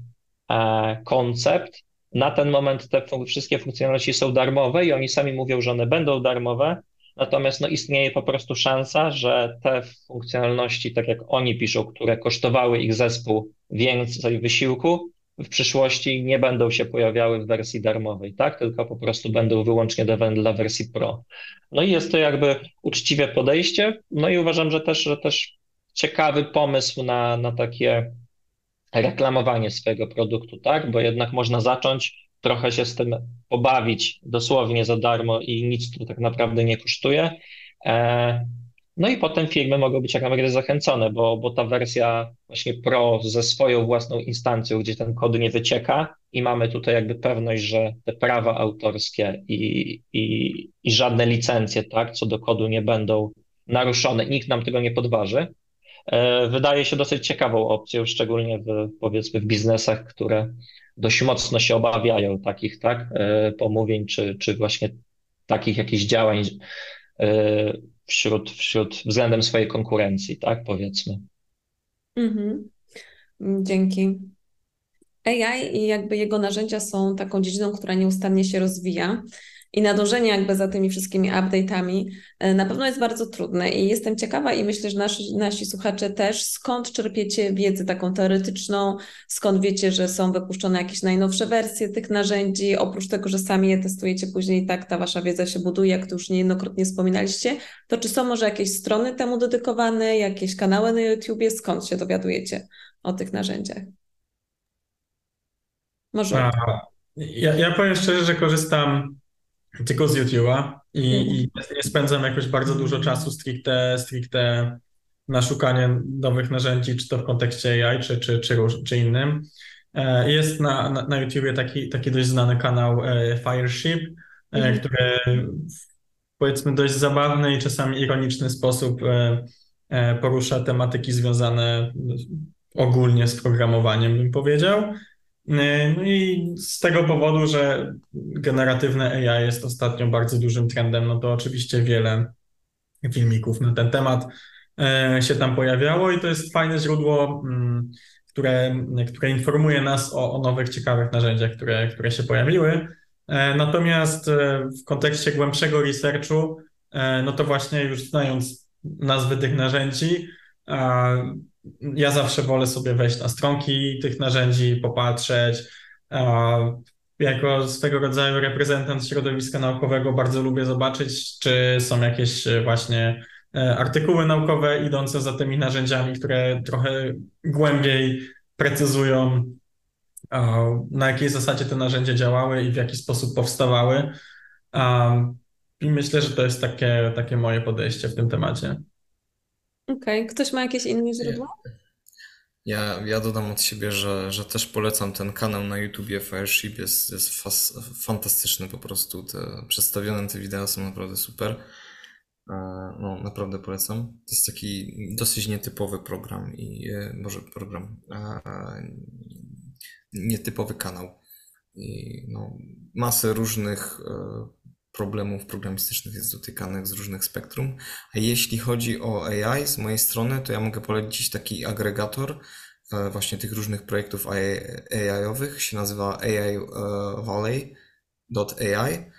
e, koncept. Na ten moment te wszystkie funkcjonalności są darmowe i oni sami mówią, że one będą darmowe. Natomiast no, istnieje po prostu szansa, że te funkcjonalności, tak jak oni piszą, które kosztowały ich zespół więcej wysiłku, w przyszłości nie będą się pojawiały w wersji darmowej, tak? Tylko po prostu będą wyłącznie dla wersji Pro. No i jest to jakby uczciwe podejście. No i uważam, że też, że też ciekawy pomysł na, na takie reklamowanie swojego produktu, tak? Bo jednak można zacząć trochę się z tym pobawić dosłownie za darmo i nic tu tak naprawdę nie kosztuje. E, no i potem firmy mogą być jak najbardziej zachęcone, bo, bo ta wersja właśnie Pro ze swoją własną instancją, gdzie ten kod nie wycieka i mamy tutaj jakby pewność, że te prawa autorskie i, i, i żadne licencje, tak, co do kodu nie będą naruszone, nikt nam tego nie podważy. E, Wydaje się dosyć ciekawą opcją, szczególnie w, powiedzmy w biznesach, które dość mocno się obawiają takich, tak, e, pomówień, czy, czy właśnie takich jakichś działań e, wśród, wśród względem swojej konkurencji, tak, powiedzmy. Mhm. Dzięki. AI i jakby jego narzędzia są taką dziedziną, która nieustannie się rozwija i nadążenie jakby za tymi wszystkimi update'ami e, na pewno jest bardzo trudne i jestem ciekawa i myślę, że nasi, nasi słuchacze też, skąd czerpiecie wiedzę taką teoretyczną, skąd wiecie, że są wypuszczone jakieś najnowsze wersje tych narzędzi, oprócz tego, że sami je testujecie później tak ta wasza wiedza się buduje, jak to już niejednokrotnie wspominaliście, to czy są może jakieś strony temu dedykowane, jakieś kanały na YouTubie, skąd się dowiadujecie o tych narzędziach? Może ja, ja powiem szczerze, że korzystam tylko z YouTube'a i, i nie spędzam jakoś bardzo dużo czasu stricte, stricte na szukanie nowych narzędzi, czy to w kontekście AI, czy, czy, czy, czy innym. E, Jest na, na, na YouTubie taki, taki dość znany kanał e, Fireship, e, Mhm. który w powiedzmy dość zabawny i czasami ironiczny sposób porusza tematyki związane ogólnie z programowaniem, bym powiedział. E, No i z tego powodu, że generatywne AI jest ostatnio bardzo dużym trendem, no to oczywiście wiele filmików na ten temat e, się tam pojawiało i to jest fajne źródło, mm, które, które informuje nas o, o nowych, ciekawych narzędziach, które, które się pojawiły. E, Natomiast w kontekście głębszego researchu, no to właśnie już znając nazwy tych narzędzi, ja zawsze wolę sobie wejść na stronki tych narzędzi, popatrzeć. Jako swego rodzaju reprezentant środowiska naukowego bardzo lubię zobaczyć, czy są jakieś e, właśnie e, artykuły naukowe idące za tymi narzędziami, które trochę głębiej precyzują, na jakiej zasadzie te narzędzia działały i w jaki sposób powstawały. I myślę, że to jest takie, takie moje podejście w tym temacie. Okej, ktoś ma jakieś inne źródła? Ja, ja dodam od siebie, że, że też polecam ten kanał na YouTubie Fireship, jest, jest fas, fantastyczny po prostu, te przedstawione te wideo są naprawdę super. E, No, naprawdę polecam. To jest taki dosyć nietypowy program i e, może program, e, nietypowy kanał. I no, masę różnych e, problemów programistycznych jest dotykanych z różnych spektrum. A jeśli chodzi o AI z mojej strony, to ja mogę polecić taki agregator e, właśnie tych różnych projektów AI-owych, się nazywa AI e.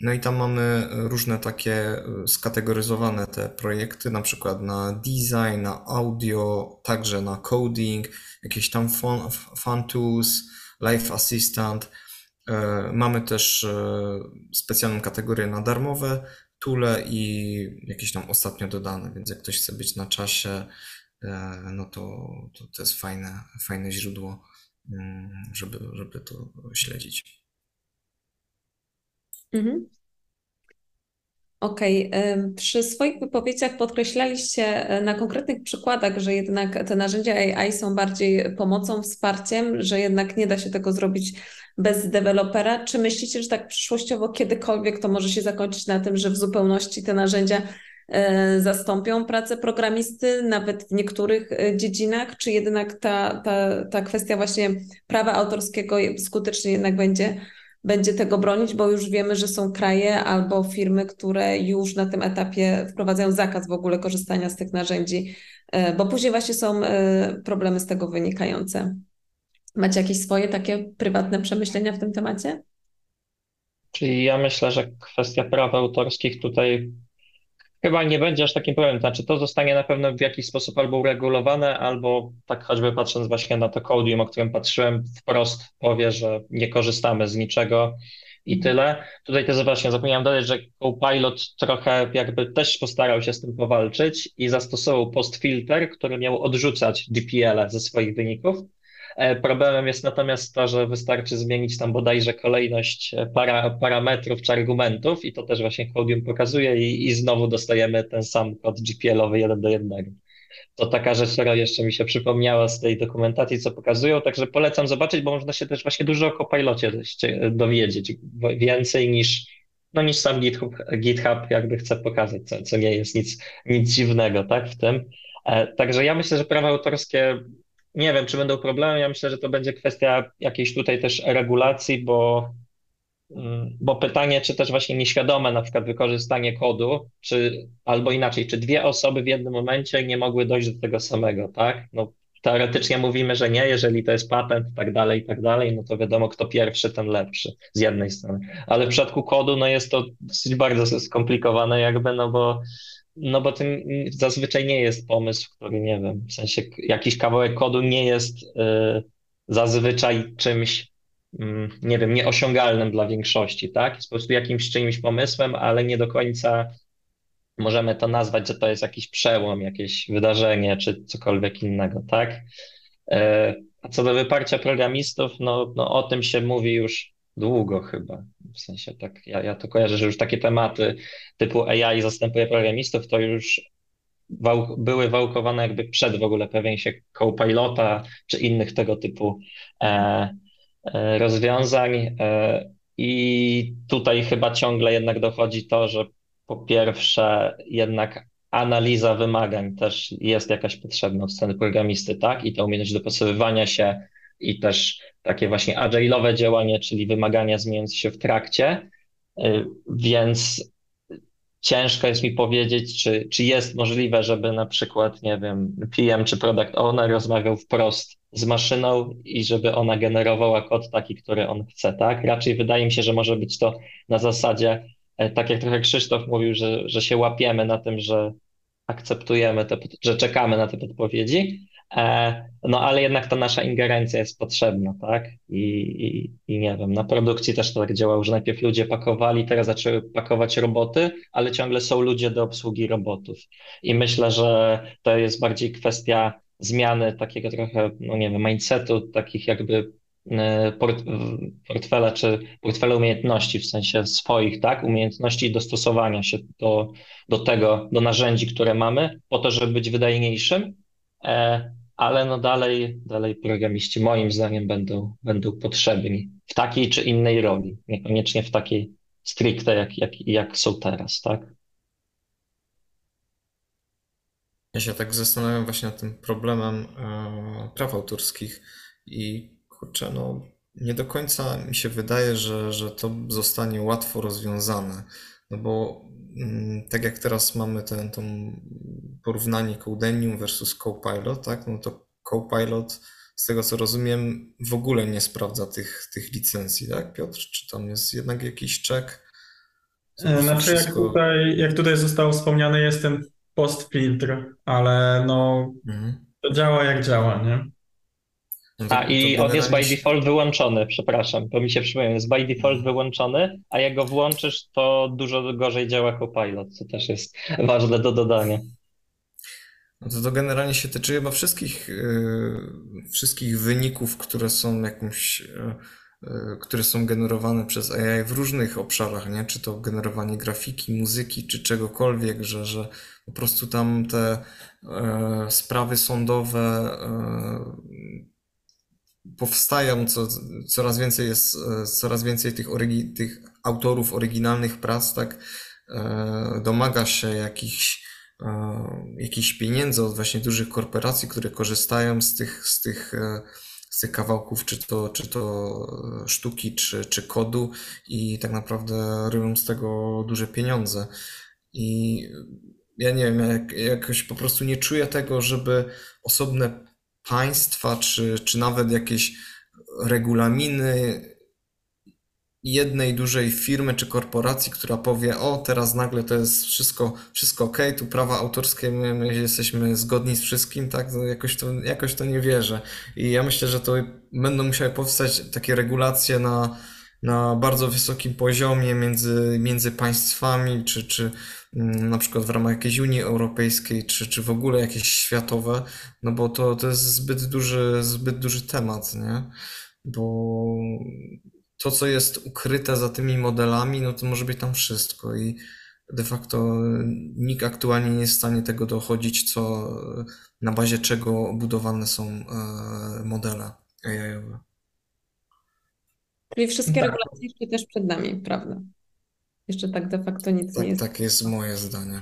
No i tam mamy różne takie e, skategoryzowane te projekty, na przykład na design, na audio, także na coding, jakieś tam fun, fun tools, live assistant. E, Mamy też e, specjalną kategorię na darmowe toole i jakieś tam ostatnio dodane, więc jak ktoś chce być na czasie, e, no to, to, to jest fajne, fajne źródło, mm, żeby, żeby to śledzić. Mhm. Okej, ym, przy swoich wypowiedziach podkreślaliście e, na konkretnych przykładach, że jednak te narzędzia AI są bardziej pomocą, wsparciem, że jednak nie da się tego zrobić bez dewelopera. Czy myślicie, że tak przyszłościowo kiedykolwiek to może się zakończyć na tym, że w zupełności te narzędzia e, zastąpią pracę programisty, nawet w niektórych e, dziedzinach, czy jednak ta, ta, ta kwestia właśnie prawa autorskiego skutecznie jednak będzie będzie tego bronić, bo już wiemy, że są kraje albo firmy, które już na tym etapie wprowadzają zakaz w ogóle korzystania z tych narzędzi, e, bo później właśnie są e, problemy z tego wynikające. Macie jakieś swoje takie prywatne przemyślenia w tym temacie? Czyli ja myślę, że kwestia praw autorskich tutaj chyba nie będzie aż takim problemem. Znaczy, to zostanie na pewno w jakiś sposób albo uregulowane, albo tak choćby patrząc właśnie na to Codium, o którym patrzyłem, wprost powie, że nie korzystamy z niczego i tyle. Tutaj też właśnie zapomniałem dodać, że Copilot trochę jakby też postarał się z tym powalczyć i zastosował postfilter, który miał odrzucać GPL ze swoich wyników. E, Problemem jest natomiast to, że wystarczy zmienić tam bodajże kolejność e, para, parametrów czy argumentów i to też właśnie Codium pokazuje i, i znowu dostajemy ten sam kod GPL-owy 1 do 1. To taka rzecz, która jeszcze mi się przypomniała z tej dokumentacji, co pokazują, także polecam zobaczyć, bo można się też właśnie dużo o Copilocie dowiedzieć, więcej niż, no, niż sam GitHub, GitHub jakby chce pokazać, co, co nie jest nic, nic dziwnego, tak, w tym. E, Także ja myślę, że prawa autorskie nie wiem, czy będą problemy. Ja myślę, że to będzie kwestia jakiejś tutaj też regulacji, bo, mm, bo pytanie, czy też właśnie nieświadome na przykład wykorzystanie kodu, czy albo inaczej, czy dwie osoby w jednym momencie nie mogły dojść do tego samego, tak? No, teoretycznie mówimy, że nie, jeżeli to jest patent tak dalej, i tak dalej, no to wiadomo, kto pierwszy, ten lepszy z jednej strony. Ale w przypadku kodu, no jest to dosyć bardzo skomplikowane jakby, no bo no bo tym zazwyczaj nie jest pomysł, który nie wiem, w sensie jakiś kawałek kodu nie jest y, zazwyczaj czymś, mm, nie wiem, nieosiągalnym dla większości, tak? Jest po prostu jakimś czyimś pomysłem, ale nie do końca możemy to nazwać, że to jest jakiś przełom, jakieś wydarzenie czy cokolwiek innego, tak? E, A co do wyparcia programistów, no, no o tym się mówi już długo chyba. W sensie tak, ja, ja to kojarzę, że już takie tematy typu AI zastępuje programistów, to już wał, były wałkowane jakby przed w ogóle pojawieniem się Copilota czy innych tego typu e, e, rozwiązań. E, I tutaj chyba ciągle jednak dochodzi to, że po pierwsze jednak analiza wymagań też jest jakaś potrzebna od strony programisty, tak? I ta umiejętność dopasowywania się i też takie właśnie agile'owe działanie, czyli wymagania zmieniające się w trakcie. Y, Więc ciężko jest mi powiedzieć, czy, czy jest możliwe, żeby na przykład, nie wiem, PM czy Product Owner rozmawiał wprost z maszyną i żeby ona generowała kod taki, który on chce, tak? Raczej wydaje mi się, że może być to na zasadzie, e, tak jak trochę Krzysztof mówił, że, że się łapiemy na tym, że akceptujemy te, że czekamy na te podpowiedzi, no ale jednak ta nasza ingerencja jest potrzebna, tak? I, i, I nie wiem, na produkcji też to tak działało, że najpierw ludzie pakowali, teraz zaczęły pakować roboty, ale ciągle są ludzie do obsługi robotów. I myślę, że to jest bardziej kwestia zmiany takiego trochę, no nie wiem, mindsetu, takich jakby e, port, portfela czy portfela umiejętności, w sensie swoich, tak? Umiejętności dostosowania się do, do tego, do narzędzi, które mamy, po to, żeby być wydajniejszym. E, ale no dalej, dalej programiści moim zdaniem będą, będą potrzebni w takiej czy innej roli, niekoniecznie w takiej stricte, jak, jak, jak są teraz, tak? Ja się tak zastanawiam właśnie nad tym problemem e, praw autorskich i kurczę, no nie do końca mi się wydaje, że, że to zostanie łatwo rozwiązane. No bo tak jak teraz mamy ten, to porównanie Codenium versus Copilot, tak? No to Copilot, z tego co rozumiem, w ogóle nie sprawdza tych, tych licencji, tak, Piotr? Czy tam jest jednak jakiś po E, Znaczy, jak tutaj, jak tutaj zostało wspomniane, jest ten postfiltr, ale no Mhm. to działa jak działa, nie? No A i to on jest by generalnie default wyłączony, przepraszam, to mi się przypomniał, jest by default wyłączony, a jak go włączysz, to dużo gorzej działa Copilot, co też jest ważne do dodania. No to, to generalnie się tyczy chyba wszystkich, yy, wszystkich wyników, które są jakimś yy, e, które są generowane przez AI w różnych obszarach, nie? Czy to generowanie grafiki, muzyki, czy czegokolwiek, że, że po prostu tam te e, sprawy sądowe e, powstają, co, coraz więcej jest, e, coraz więcej tych, tych autorów oryginalnych prac, tak, e, domaga się jakichś, e, jakichś pieniędzy od właśnie dużych korporacji, które korzystają z tych, z tych, z tych kawałków, czy to, czy to sztuki, czy, czy kodu i tak naprawdę robią z tego duże pieniądze. I ja nie wiem, jak, jakoś po prostu nie czuję tego, żeby osobne państwa, czy, czy nawet jakieś regulaminy jednej dużej firmy czy korporacji, która powie, o teraz nagle to jest wszystko, wszystko ok, tu prawa autorskie, my, my jesteśmy zgodni z wszystkim, tak, no jakoś to, jakoś to nie wierzę. I ja myślę, że to będą musiały powstać takie regulacje na, na bardzo wysokim poziomie między, między państwami, czy, czy na przykład w ramach jakiejś Unii Europejskiej, czy, czy w ogóle jakieś światowe, no bo to, to jest zbyt duży, zbyt duży temat, nie? Bo to, co jest ukryte za tymi modelami, no to może być tam wszystko i de facto nikt aktualnie nie jest w stanie tego dochodzić, co na bazie czego budowane są e, modele AI-owe. Czyli wszystkie Tak. regulacje jeszcze też przed nami, prawda? Jeszcze tak de facto nic nie Tak, jest. tak jest moje zdanie.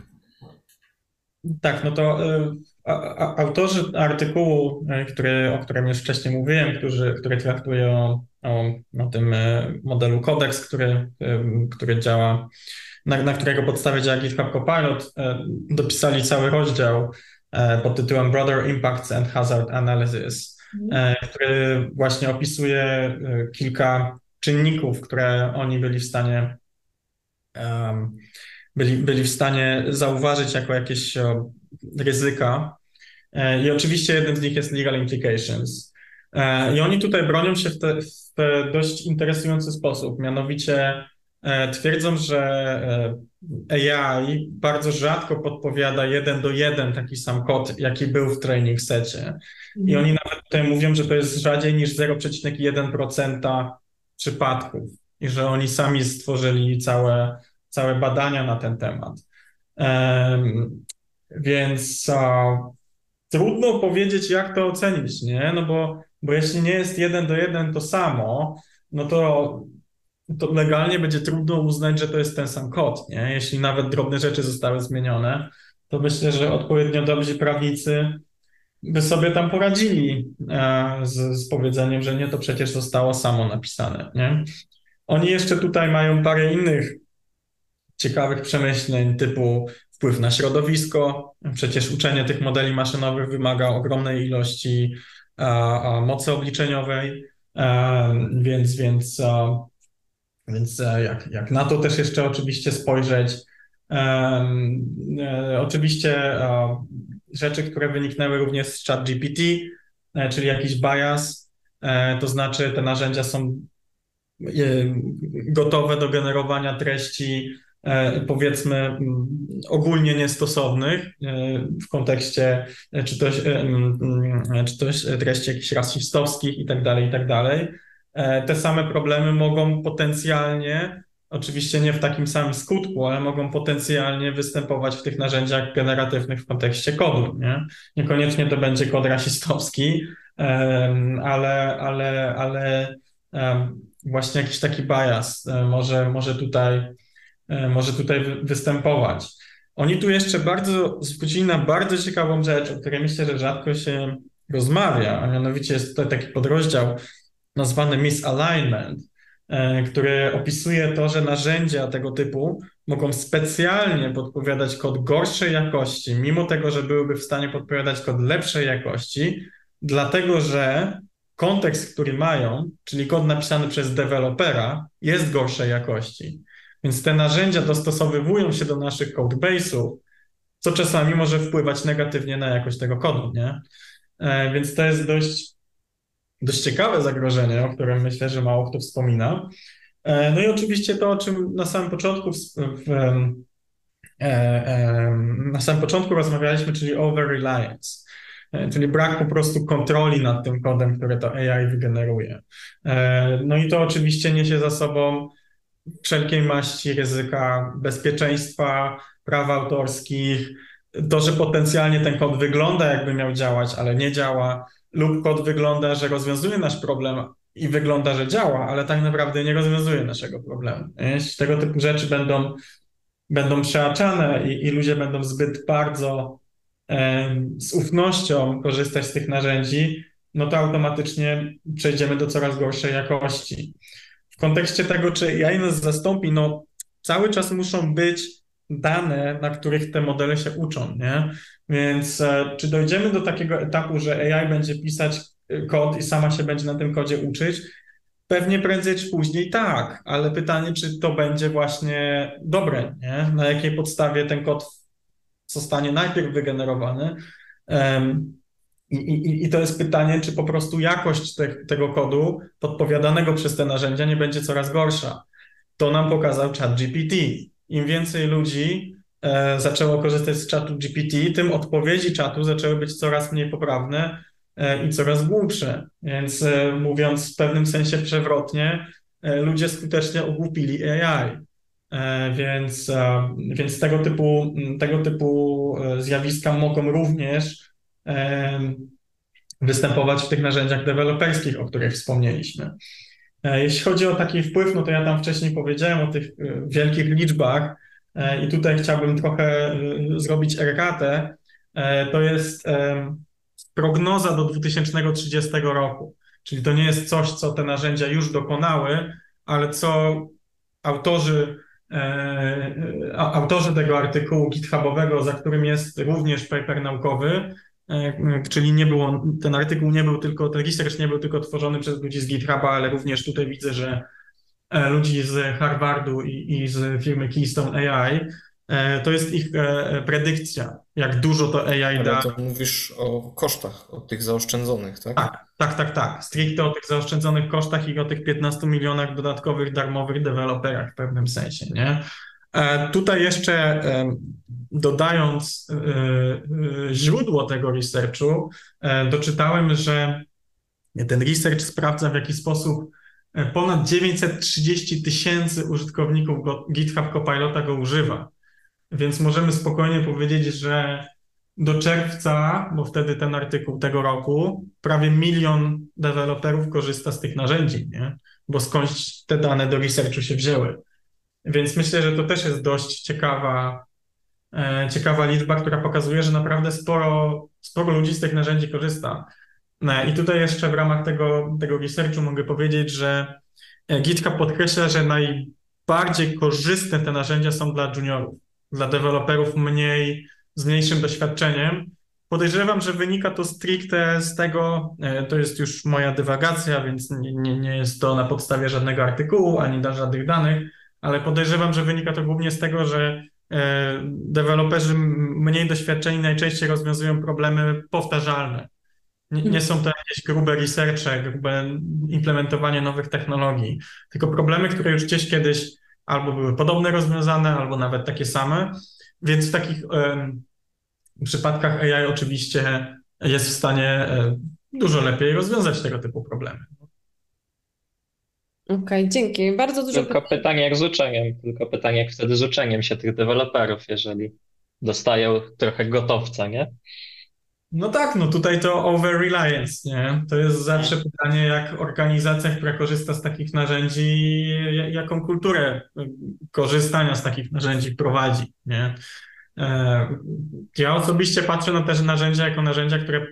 Tak, no to y, a, a, autorzy artykułu, y, który, o którym już wcześniej mówiłem, którzy, który traktuje o, o, o tym y, modelu Codex, który, y, który działa, na, na którego podstawie działa GitHub Copilot, y, dopisali cały rozdział y, pod tytułem Broader Impacts and Hazard Analysis, Mhm. y, który właśnie opisuje y, kilka czynników, które oni byli w stanie byli, byli w stanie zauważyć jako jakieś ryzyka. E, I oczywiście jednym z nich jest legal implications. E, I oni tutaj bronią się w, te, w dość interesujący sposób. Mianowicie e, twierdzą, że AI bardzo rzadko podpowiada jeden do jeden taki sam kod, jaki był w training secie. I oni nawet tutaj mówią, że to jest rzadziej niż 0,1% przypadków i że oni sami stworzyli całe, całe badania na ten temat. Em, więc a, trudno powiedzieć, jak to ocenić, nie? No bo, bo jeśli nie jest jeden do jeden to samo, no to, to legalnie będzie trudno uznać, że to jest ten sam kod, nie? Jeśli nawet drobne rzeczy zostały zmienione, to myślę, że odpowiednio dobrzy prawnicy by sobie tam poradzili e, z, z powiedzeniem, że nie, to przecież zostało samo napisane, nie? Oni jeszcze tutaj mają parę innych ciekawych przemyśleń, typu wpływ na środowisko. Przecież uczenie tych modeli maszynowych wymaga ogromnej ilości a, a, mocy obliczeniowej, e, więc, więc, a, więc e, jak, jak na to też jeszcze oczywiście spojrzeć. E, e, oczywiście a, rzeczy, które wyniknęły również z ChatGPT, e, czyli jakiś bias, e, to znaczy te narzędzia są e, gotowe do generowania treści, e, powiedzmy, m, ogólnie niestosownych e, w kontekście e, czy to, e, m, m, czy to treści jakichś rasistowskich i tak dalej, i tak dalej. Te same problemy mogą potencjalnie, oczywiście nie w takim samym skutku, ale mogą potencjalnie występować w tych narzędziach generatywnych w kontekście kodu. Nie? Niekoniecznie to będzie kod rasistowski, ale, ale, ale właśnie jakiś taki bias e, może, może tutaj, e, może tutaj wy- występować. Oni tu jeszcze bardzo zwrócili na bardzo ciekawą rzecz, o której myślę, że rzadko się rozmawia, a mianowicie jest tutaj taki podrozdział nazwany misalignment, e, który opisuje to, że narzędzia tego typu mogą specjalnie podpowiadać kod gorszej jakości, mimo tego, że byłyby w stanie podpowiadać kod lepszej jakości, dlatego że kontekst, który mają, czyli kod napisany przez dewelopera, jest gorszej jakości. Więc te narzędzia dostosowywują się do naszych codebase'ów, co czasami może wpływać negatywnie na jakość tego kodu, nie? E, Więc to jest dość, dość ciekawe zagrożenie, o którym myślę, że mało kto wspomina. E, No i oczywiście to, o czym na samym początku w, w, e, na samym początku rozmawialiśmy, czyli over-reliance. E, czyli brak po prostu kontroli nad tym kodem, który to AI wygeneruje. E, No i to oczywiście niesie za sobą wszelkiej maści ryzyka bezpieczeństwa, praw autorskich, to, że potencjalnie ten kod wygląda jakby miał działać, ale nie działa, lub kod wygląda, że rozwiązuje nasz problem i wygląda, że działa, ale tak naprawdę nie rozwiązuje naszego problemu. Jeśli tego typu rzeczy będą, będą przeaczane i, i ludzie będą zbyt bardzo z ufnością korzystać z tych narzędzi, no to automatycznie przejdziemy do coraz gorszej jakości. W kontekście tego, czy AI nas zastąpi, no cały czas muszą być dane, na których te modele się uczą, nie? Więc e, czy dojdziemy do takiego etapu, że AI będzie pisać e, kod i sama się będzie na tym kodzie uczyć? Pewnie prędzej czy później tak, ale pytanie, czy to będzie właśnie dobre, nie? Na jakiej podstawie ten kod zostanie najpierw wygenerowany. I, i, I to jest pytanie, czy po prostu jakość te, tego kodu podpowiadanego przez te narzędzia nie będzie coraz gorsza. To nam pokazał ChatGPT. Im więcej ludzi e, zaczęło korzystać z czatu GPT, tym odpowiedzi czatu zaczęły być coraz mniej poprawne e, i coraz głupsze. Więc e, mówiąc w pewnym sensie przewrotnie, e, ludzie skutecznie ogłupili AI. E, Więc, e, więc tego typu, tego typu e, zjawiska mogą również występować w tych narzędziach deweloperskich, o których wspomnieliśmy. Jeśli chodzi o taki wpływ, no to ja tam wcześniej powiedziałem o tych wielkich liczbach i tutaj chciałbym trochę zrobić erratę. To jest prognoza do 2030 roku, czyli to nie jest coś, co te narzędzia już dokonały, ale co autorzy, autorzy tego artykułu GitHubowego, za którym jest również paper naukowy, e, czyli nie było, ten artykuł nie był tylko, ten research nie był tylko tworzony przez ludzi z GitHuba, ale również tutaj widzę, że e, ludzi z Harvardu i, i z firmy Keystone AI, e, to jest ich e, predykcja, jak dużo to AI Ale da. to mówisz o kosztach, o tych zaoszczędzonych, tak? Tak, tak, tak, tak. Stricte o tych zaoszczędzonych kosztach i o tych 15 milionach dodatkowych darmowych deweloperach w pewnym sensie, nie? E, Tutaj jeszcze dodając e, e, źródło tego researchu, e, doczytałem, że ten research sprawdza w jaki sposób e, ponad 930 tysięcy użytkowników GitHub Copilota go używa. Więc możemy spokojnie powiedzieć, że do czerwca, bo wtedy ten artykuł tego roku, prawie milion deweloperów korzysta z tych narzędzi, nie? Bo skądś te dane do researchu się wzięły. Więc myślę, że to też jest dość ciekawa, e, ciekawa liczba, która pokazuje, że naprawdę sporo, sporo ludzi z tych narzędzi korzysta. No, I tutaj jeszcze w ramach tego, tego researchu mogę powiedzieć, że e, GitHub podkreśla, że najbardziej korzystne te narzędzia są dla juniorów, dla deweloperów mniej, z mniejszym doświadczeniem. Podejrzewam, że wynika to stricte z tego, e, to jest już moja dywagacja, więc nie, nie, nie jest to na podstawie żadnego artykułu ani żadnych danych, ale podejrzewam, że wynika to głównie z tego, że e, deweloperzy mniej doświadczeni najczęściej rozwiązują problemy powtarzalne. Nie, nie są to jakieś grube researche, grube implementowanie nowych technologii, tylko problemy, które już gdzieś kiedyś albo były podobne rozwiązane, albo nawet takie same. Więc w takich przypadkach AI oczywiście jest w stanie e, dużo lepiej rozwiązać tego typu problemy. Okej, dzięki. Bardzo dużo Tylko pytanie jak z uczeniem, tylko pytanie jak wtedy z uczeniem się tych deweloperów, jeżeli dostają trochę gotowca, nie? No tak, no tutaj to over reliance, nie? To jest zawsze pytanie, jak organizacja, która korzysta z takich narzędzi, ja- jaką kulturę korzystania z takich narzędzi prowadzi, nie? E, Ja osobiście patrzę na te narzędzia jako narzędzia, które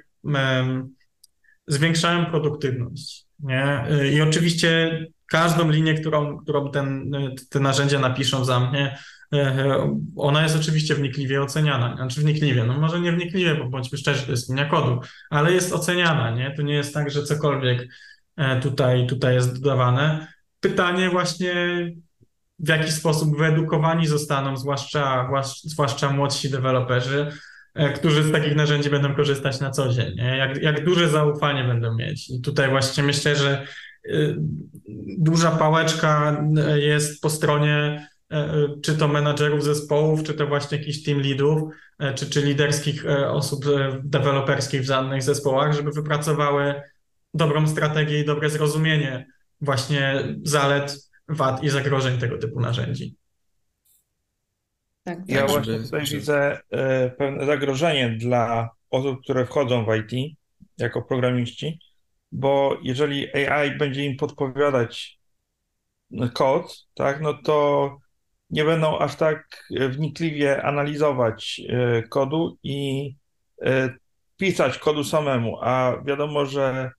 zwiększają produktywność, nie? I oczywiście każdą linię, którą, którą ten, te narzędzia napiszą za mnie, ona jest oczywiście wnikliwie oceniana. Znaczy wnikliwie, no może nie wnikliwie, bo bądźmy szczerzy, to jest linia kodu, ale jest oceniana, nie? To nie jest tak, że cokolwiek e, tutaj, tutaj jest dodawane. Pytanie właśnie, w jaki sposób wyedukowani zostaną, zwłaszcza, zwłasz- zwłaszcza młodsi deweloperzy, e, którzy z takich narzędzi będą korzystać na co dzień, nie? Jak, jak duże zaufanie będą mieć. I tutaj właśnie myślę, że duża pałeczka jest po stronie e, czy to menadżerów zespołów, czy to właśnie jakichś team leadów, e, czy, czy liderskich e, osób e, deweloperskich w danych zespołach, żeby wypracowały dobrą strategię i dobre zrozumienie właśnie zalet, wad i zagrożeń tego typu narzędzi. Tak, Ja tak. właśnie żeby- tutaj widzę e, pewne zagrożenie dla osób, które wchodzą w IT jako programiści, bo jeżeli AI będzie im podpowiadać kod, tak, no to nie będą aż tak wnikliwie analizować e, kodu i e, pisać kodu samemu, a wiadomo, że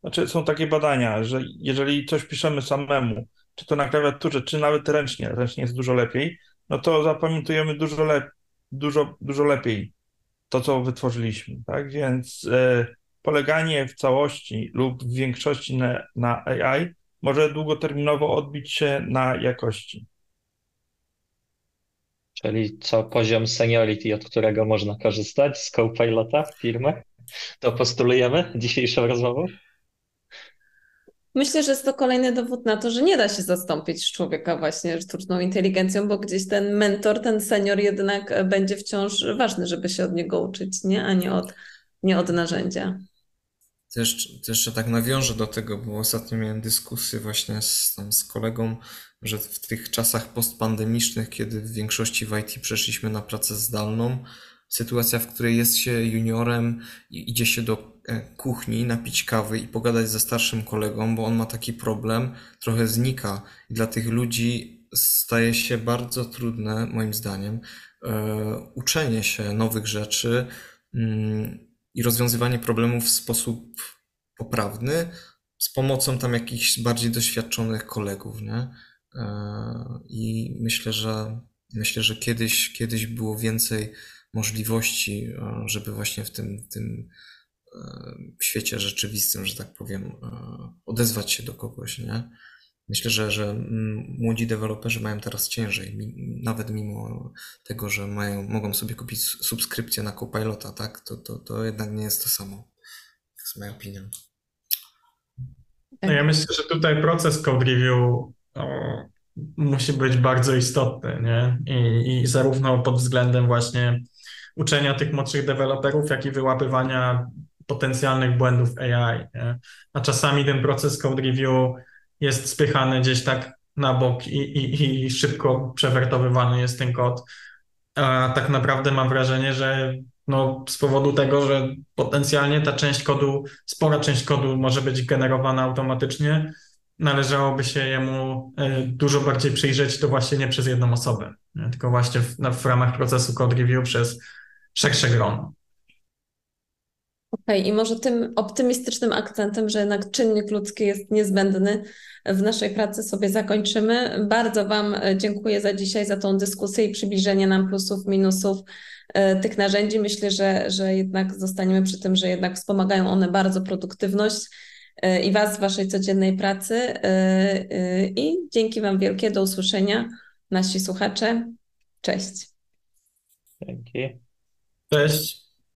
znaczy są takie badania, że jeżeli coś piszemy samemu, czy to na klawiaturze, czy nawet ręcznie, ręcznie jest dużo lepiej, no to zapamiętujemy dużo, lep dużo, dużo lepiej to, co wytworzyliśmy, tak? Więc e, poleganie w całości lub w większości na, na AI może długoterminowo odbić się na jakości. Czyli co poziom seniority, od którego można korzystać z Copilota w firmach? To postulujemy dzisiejszą rozmową? Myślę, że jest to kolejny dowód na to, że nie da się zastąpić człowieka właśnie sztuczną inteligencją, bo gdzieś ten mentor, ten senior jednak będzie wciąż ważny, żeby się od niego uczyć, nie? A nie od, nie od narzędzia. Też, też jeszcze tak nawiążę do tego, bo ostatnio miałem dyskusję właśnie z, tam z kolegą, że w tych czasach postpandemicznych, kiedy w większości w IT przeszliśmy na pracę zdalną, sytuacja, w której jest się juniorem i idzie się do e, kuchni napić kawy i pogadać ze starszym kolegą, bo on ma taki problem, trochę znika i dla tych ludzi staje się bardzo trudne, moim zdaniem, e, uczenie się nowych rzeczy, mm, i rozwiązywanie problemów w sposób poprawny z pomocą tam jakichś bardziej doświadczonych kolegów, nie? E, I myślę, że myślę, że kiedyś, kiedyś było więcej możliwości, e, żeby właśnie w tym, tym e, świecie rzeczywistym, że tak powiem, odezwać się do kogoś, nie? Myślę, że, że mm, młodzi deweloperzy mają teraz ciężej, nawet mimo tego, że mają, mogą sobie kupić subskrypcję na Copilota, tak? To, to, to jednak nie jest to samo. To jest moja opinia. No ja myślę, że tutaj proces code review o, musi być bardzo istotny, nie? I, I zarówno pod względem właśnie uczenia tych młodszych deweloperów, jak i wyłapywania potencjalnych błędów AI, nie? A czasami ten proces code review jest spychany gdzieś tak na bok i, i, i szybko przewertowywany jest ten kod. A tak naprawdę mam wrażenie, że no, z powodu tego, że potencjalnie ta część kodu, spora część kodu może być generowana automatycznie, należałoby się jemu e, dużo bardziej przyjrzeć, to właśnie nie przez jedną osobę, nie? tylko właśnie w, w ramach procesu code review przez szersze grono. Okej, i może tym optymistycznym akcentem, że jednak czynnik ludzki jest niezbędny w naszej pracy sobie zakończymy. Bardzo Wam e, dziękuję za dzisiaj, za tą dyskusję i przybliżenie nam plusów, minusów e, tych narzędzi. Myślę, że, że jednak zostaniemy przy tym, że jednak wspomagają one bardzo produktywność i Was w Waszej codziennej pracy. E, e, I dzięki Wam wielkie, do usłyszenia, nasi słuchacze. Cześć. Dzięki. Cześć.